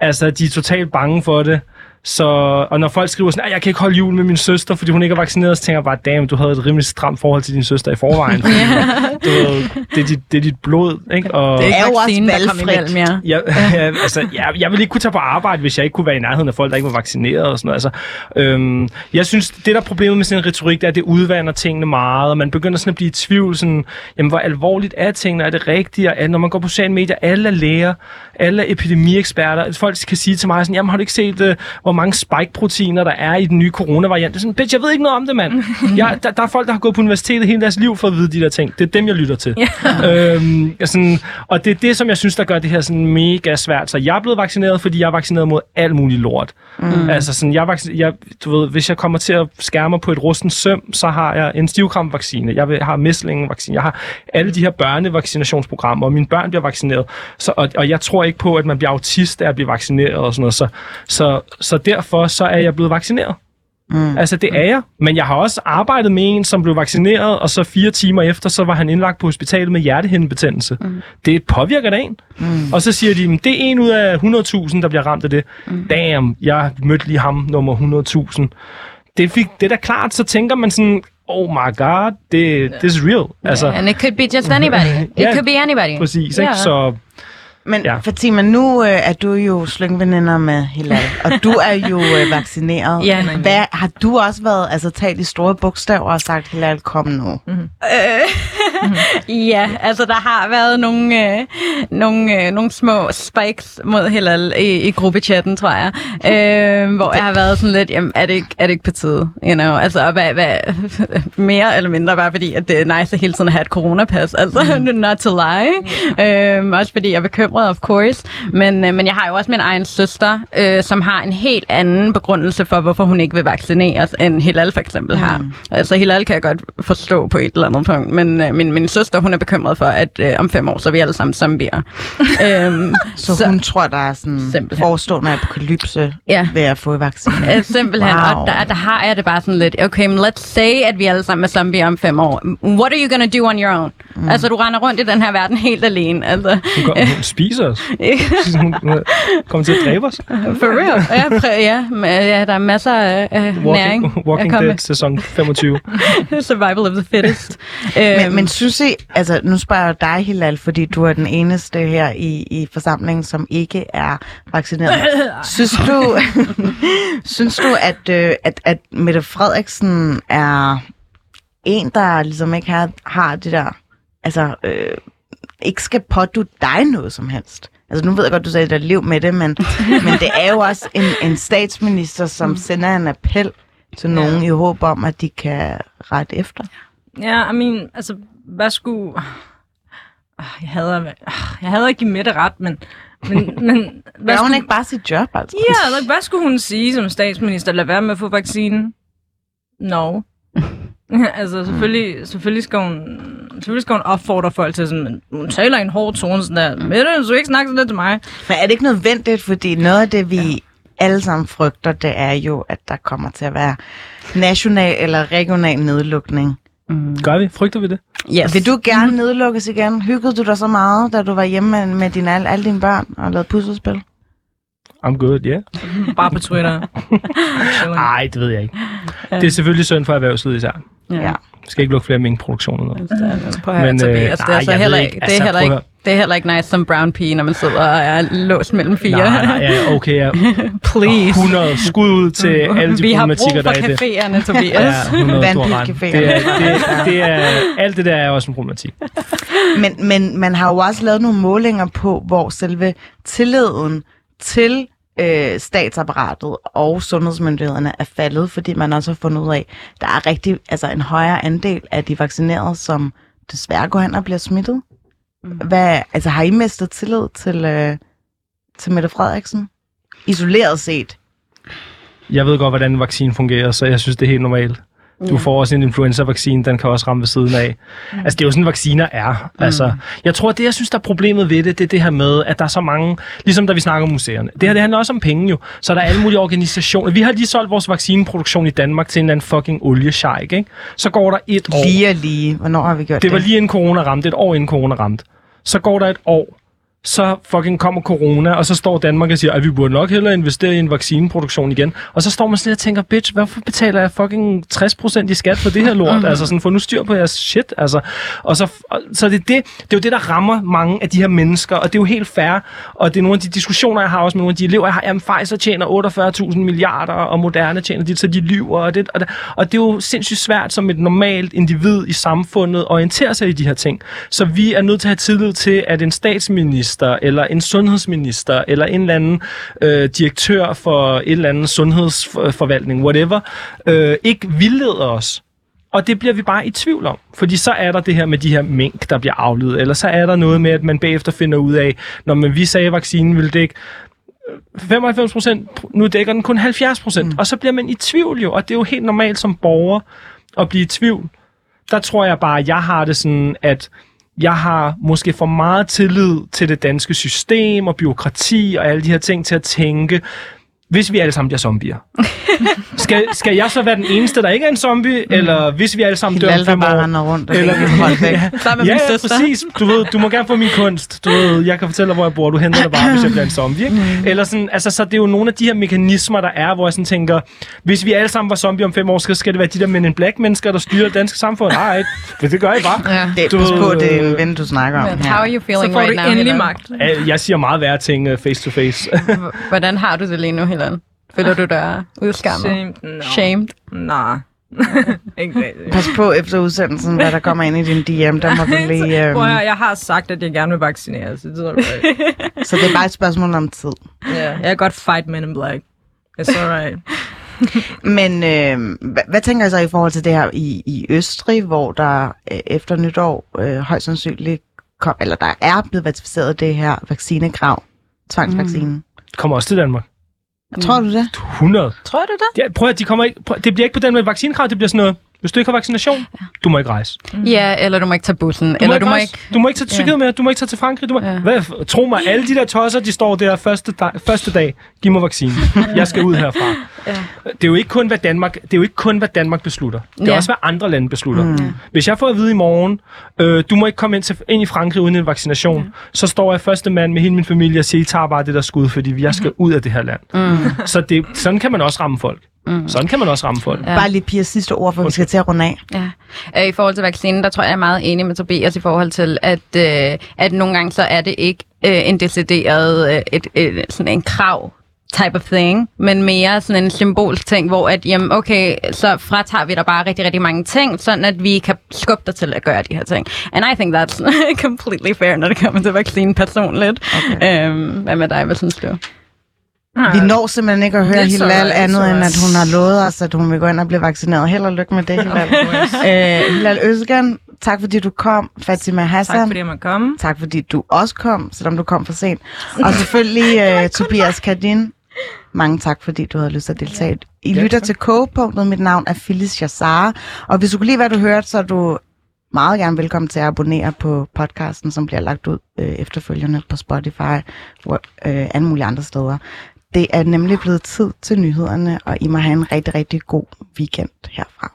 B: Altså, de er totalt bange for det. Så, og når folk skriver sådan, at jeg kan ikke holde jul med min søster, fordi hun ikke er vaccineret, så tænker jeg bare, damn, du havde et rimelig stramt forhold til din søster i forvejen. Fordi, du det, er dit, det er dit blod, ikke? Og,
A: Det er jo også valgfrit.
D: ja.
B: jeg, jeg, altså, jeg, jeg ville ikke kunne tage på arbejde, hvis jeg ikke kunne være i nærheden af folk, der ikke var vaccineret og sådan noget. Altså, øhm, jeg synes, det der er problemet med sådan en retorik, det er, at det udvander tingene meget, og man begynder sådan at blive i tvivl, sådan, jamen, hvor alvorligt er tingene, er det rigtigt, og når man går på sociale medier, alle er læger, alle er epidemieksperter, folk kan sige til mig sådan, jamen har du ikke set, uh, hvor mange spike-proteiner der er i den nye coronavariant? Det er sådan, bitch, jeg ved ikke noget om det, mand. Jeg, der, der, er folk, der har gået på universitetet hele deres liv for at vide de der ting. Det er dem, jeg lytter til. øhm, sådan, og det er det, som jeg synes, der gør det her sådan mega svært. Så jeg er blevet vaccineret, fordi jeg er vaccineret mod alt muligt lort. Mm. Altså sådan, jeg, jeg, du ved, hvis jeg kommer til at skære mig på et rusten søm, så har jeg en stivkramvaccine. Jeg har mæslingevaccine. Jeg har alle de her børnevaccinationsprogrammer, og mine børn bliver vaccineret. Så, og, og jeg tror ikke på, at man bliver autist af at blive vaccineret og sådan noget. Så, så, så derfor så er jeg blevet vaccineret. Mm. Altså, det er jeg. Men jeg har også arbejdet med en, som blev vaccineret, og så fire timer efter, så var han indlagt på hospitalet med hjertehindebetændelse. Mm. Det påvirker da en. Mm. Og så siger de, "Men det er en ud af 100.000, der bliver ramt af det. Mm. Damn, jeg mødte lige ham nummer 100.000. Det, fik, det er da klart, så tænker man sådan, oh my god, det, this is real. Altså,
D: And it could be just anybody. It
B: Ja,
D: could be anybody.
B: præcis, ikke?
D: Ja.
B: Så
A: Men
B: Ja.
A: Fatima, nu øh, er du jo slyngveninder med Hilal, og du er jo øh, vaccineret.
C: Ja, nej.
A: Hvad, har du også været, altså talt i store bogstaver og sagt, Hilal, kom nu? Mm.
D: Ja, altså der har været nogle, øh, nogle, øh, nogle små spikes mod Hillel i, i gruppechatten, tror jeg. Øh, hvor jeg har været sådan lidt, jamen er det ikke, er det ikke på tide? You know? Altså hvad, hvad, mere eller mindre bare fordi, at det er nice at hele tiden at have et coronapas. Altså mm. not to lie. Øh, også fordi jeg er bekymret, of course. Men, øh, men jeg har jo også min egen søster, øh, som har en helt anden begrundelse for, hvorfor hun ikke vil vaccineres, end Hilal for eksempel har.
A: Mm.
D: Altså Hilal kan jeg godt forstå på et eller andet punkt, men øh, min, min søster, hun er bekymret for, at øh, om fem år, så er vi alle sammen zombier. øhm,
A: Så, så hun tror, der er sådan
D: Simpelthen.
A: forestående apokalypse
D: Ja.
A: ved at få vaccine.
D: Øh, simpelthen, wow. Og der, der har jeg det bare sådan lidt, okay, men let's say, at vi alle sammen er zombier om fem år. What are you gonna do on your own? Mm. Altså, du render rundt i den her verden helt alene. Altså,
B: kom, hun spiser os. hun kommer til at dræbe os.
D: for real. Ja, præ- ja, men, ja, der er masser af, næring.
B: Walking, Walking
D: at komme
B: Dead sæson 25.
D: med. Survival of the fittest.
A: Men, men synes I, altså nu spørger jeg dig, Hilal, fordi du er den eneste her i, i forsamlingen, som ikke er vaccineret. Synes du, synes du at, øh, at, at Mette Frederiksen er en, der ligesom ikke har, har det der, altså øh, ikke skal pådute dig noget som helst? Altså nu ved jeg godt, du sagde, at der er liv med det, men, men det er jo også en, en statsminister, som sender en appel til nogen i håb om, at de kan rette efter.
C: Ja, I mean, altså, hvad skulle... Ah, Jeg hader, jeg hader ikke give Mette ret, men... men, men hvad
A: hun
C: skulle,
A: ikke bare sit job, altså?
C: Ja, like, hvad skulle hun sige som statsminister? Lad være med at få vaccinen? No. altså, selvfølgelig, selvfølgelig, skal hun, selvfølgelig skal hun opfordre folk til sådan, men hun taler i en hård tone sådan der, Mette, skal ikke snakke sådan der til mig.
A: Men er det ikke nødvendigt, fordi noget af det, vi alle sammen frygter, det er jo, at der kommer til at være national eller regional nedlukning.
B: Gør vi? Frygter vi det?
D: Yes.
A: Vil du gerne nedlukkes igen? Hyggede du dig så meget, da du var hjemme med, med dine, alle, alle dine børn og lavede puslespil?
B: I'm good, yeah.
C: Bare på Twitter.
B: Nej, det ved jeg ikke. Det er selvfølgelig synd for erhvervslivet især.
A: Ja.
B: Vi skal ikke lukke flere minkproduktioner. Noget.
D: Prøv at høre,
B: Men,
D: Men,
B: øh,
D: Tobias, det er, så heller ikke, det, er
B: Altså,
D: heller ikke, det er heller ikke nice som brown pige, når man sidder og er låst mellem fire.
B: Nej, nej, ja, okay, ja.
D: Please.
B: 100 skud ud til alle de
D: Vi har brug
B: problematikker, der
D: for
B: er i det.
D: caféerne, Tobias.
B: Ja, 100 du har ret.
A: Vandpilcaféer.
B: Det er, det, det er, alt det der er også en problematik.
A: Men, men man har jo også lavet nogle målinger på, hvor selve tilliden til øh, statsapparatet og sundhedsmyndighederne er faldet, fordi man også har fundet ud af, at der er rigtig, altså en højere andel af de vaccinerede, som desværre går hen og bliver smittet. Hvad, altså har I mistet tillid til, øh, til Mette Frederiksen? Isoleret set.
B: Jeg ved godt, hvordan en vaccine fungerer, så jeg synes, det er helt normalt. Du får også en influenza-vaccine, den kan også ramme ved siden af. Mm. Altså, det er jo sådan, vacciner er. Mm. Altså, jeg tror, det, jeg synes, der er problemet ved det, det er det her med, at der er så mange, ligesom da vi snakker om museerne. Det her, det handler også om penge jo. Så der er alle mulige organisationer. Vi har lige solgt vores vaccineproduktion i Danmark til en eller anden fucking oliesjejk, ikke? Så går der et år.
A: Lige og lige. Hvornår har vi gjort det?
B: Det var lige inden corona ramte, et år inden corona ramte. Så går der et år, så fucking kommer corona, og så står Danmark og siger, at vi burde nok hellere investere i en vaccineproduktion igen. Og så står man sådan og tænker, bitch, hvorfor betaler jeg fucking 60% i skat for det her lort? altså sådan, få nu styr på jeres shit, altså. Og så, og, så det, er det, det er jo det, der rammer mange af de her mennesker, og det er jo helt fair. Og det er nogle af de diskussioner, jeg har også med nogle af de elever, jeg har. Jamen, Pfizer tjener 48.000 milliarder, og Moderne tjener dit, så de lyver. Og det, og, det, og det er jo sindssygt svært som et normalt individ i samfundet at orientere sig i de her ting. Så vi er nødt til at have tillid til, at en statsminister, eller en sundhedsminister, eller en eller anden øh, direktør for et eller andet sundhedsforvaltning, whatever, øh, ikke vildleder os. Og det bliver vi bare i tvivl om. Fordi så er der det her med de her mink, der bliver afledet. Eller så er der noget med, at man bagefter finder ud af, når man, vi sagde, at vaccinen ville dække 95 procent, nu dækker den kun 70 procent. Mm. Og så bliver man i tvivl jo, og det er jo helt normalt som borger at blive i tvivl. Der tror jeg bare, at jeg har det sådan, at jeg har måske for meget tillid til det danske system og byråkrati og alle de her ting til at tænke, hvis vi alle sammen bliver zombier. skal, skal jeg så være den eneste, der ikke er en zombie? Mm. Eller hvis vi alle sammen dør om fem
A: bare
B: år?
A: render rundt og
B: Eller-
A: eller, holdt væk.
B: ja,
D: med
B: ja, ja, præcis. Du, ved, du må gerne få min kunst. Du ved, jeg kan fortælle dig, hvor jeg bor. Du henter det bare, hvis jeg bliver en zombie. Ikke? Mm. Eller sådan, altså, så det er jo nogle af de her mekanismer, der er, hvor jeg sådan tænker, hvis vi alle sammen var zombie om fem år, så skal det være de der men in black mennesker, der styrer det danske samfund. Nej, det, det gør I bare.
D: Ja.
A: Det,
B: Du
A: på,
B: ved,
A: det er en ven, du snakker om
D: how are you
C: Så
D: feeling
C: får
D: right
C: du
D: now,
C: endelig magt.
B: Øh, Jeg siger meget værre ting uh, face to face.
D: Hvordan har du det lige nu, Helen? Føler du dig udskammet?
C: Shamed? No.
D: Shamed?
C: Nej. ikke.
A: Pas på efter udsendelsen, hvad der kommer ind i din DM. Der må du lige...
C: Prøv at høre,
A: Øhm,
C: jeg har sagt, at jeg gerne vil vaccinere, så det tror du ikke.
A: så det er bare et spørgsmål om tid.
C: Ja, jeg kan godt fight Men in Black. It's alright.
A: Men øh, hvad, hvad tænker jeg så i forhold til det her i, i Østrig, hvor der øh, efter nytår øh, højst sandsynligt kom, eller der er blevet ratificeret det her vaccinekrav, tvangsvaccinen. Mm.
B: kommer også til Danmark.
A: Tror du det?
B: 100.
C: Tror du det?
B: Ja, prøv at de kommer ikke, prøv, det bliver ikke på den med vaccinekrav, det bliver sådan noget, hvis du ikke har vaccination, du må ikke rejse.
D: Ja, eller du må ikke tage bussen.
B: Du
D: eller
B: må
D: du må ikke...
B: Du må ikke tage til Tyrkiet med, du må ikke tage til Frankrig. Du må...
D: Ja.
B: Hvad, tro mig, alle de der tosser, de står der første dag, første dag. Giv mig vaccine. Jeg skal ud herfra.
D: Ja.
B: Det er jo ikke kun, hvad Danmark, det er jo ikke kun, hvad Danmark beslutter. Det er
D: Ja.
B: også, hvad andre lande beslutter.
A: Mm.
B: Hvis jeg får at vide i morgen, øh, du må ikke komme ind, til, ind i Frankrig uden en vaccination, ja. så står jeg første mand med hele min familie og siger, I tager bare det der skud, fordi jeg skal ud af det her land.
D: Mm.
B: Så det, sådan kan man også ramme folk.
D: Mm.
B: Sådan kan man også ramme folk.
D: Ja.
A: Bare lige Pias sidste ord, for vi skal til at runde af.
D: Ja. Øh, I forhold til vaccinen, der tror jeg, jeg er meget enig med Tobias i forhold til, at, øh, at nogle gange så er det ikke øh, en decideret, øh, et, et, sådan en krav type of thing, men mere sådan en symbolsk ting, hvor at, jamen, okay, så fratager vi dig bare rigtig, rigtig mange ting, sådan at vi kan skubbe dig til at gøre de her ting. And I think that's completely fair, når det kommer til vaccinen personligt.
A: Okay.
D: Øhm, hvad med dig, hvad synes du?
A: Vi når simpelthen ikke at høre Hilal andet, end at hun har lovet os, at hun vil gå ind og blive vaccineret. Held og lykke med det, Hilal. øh, Hilal Øzgan, tak fordi du kom. Fatima Hassan,
C: Tak fordi jeg måtte komme.
A: tak fordi du også kom, selvom du kom for sent. Og selvfølgelig uh, Tobias Kardin. Mange tak, fordi du havde lyst til at deltage. I lytter til Kogepunktet. Mit navn er Phyllis Jassar. Og hvis du kunne lide, hvad du hørte, så er du meget gerne velkommen til at abonnere på podcasten, som bliver lagt ud øh, efterfølgende på Spotify og øh, alle mulige andre steder. Det er nemlig blevet tid til nyhederne, og I må have en rigtig, rigtig god weekend herfra.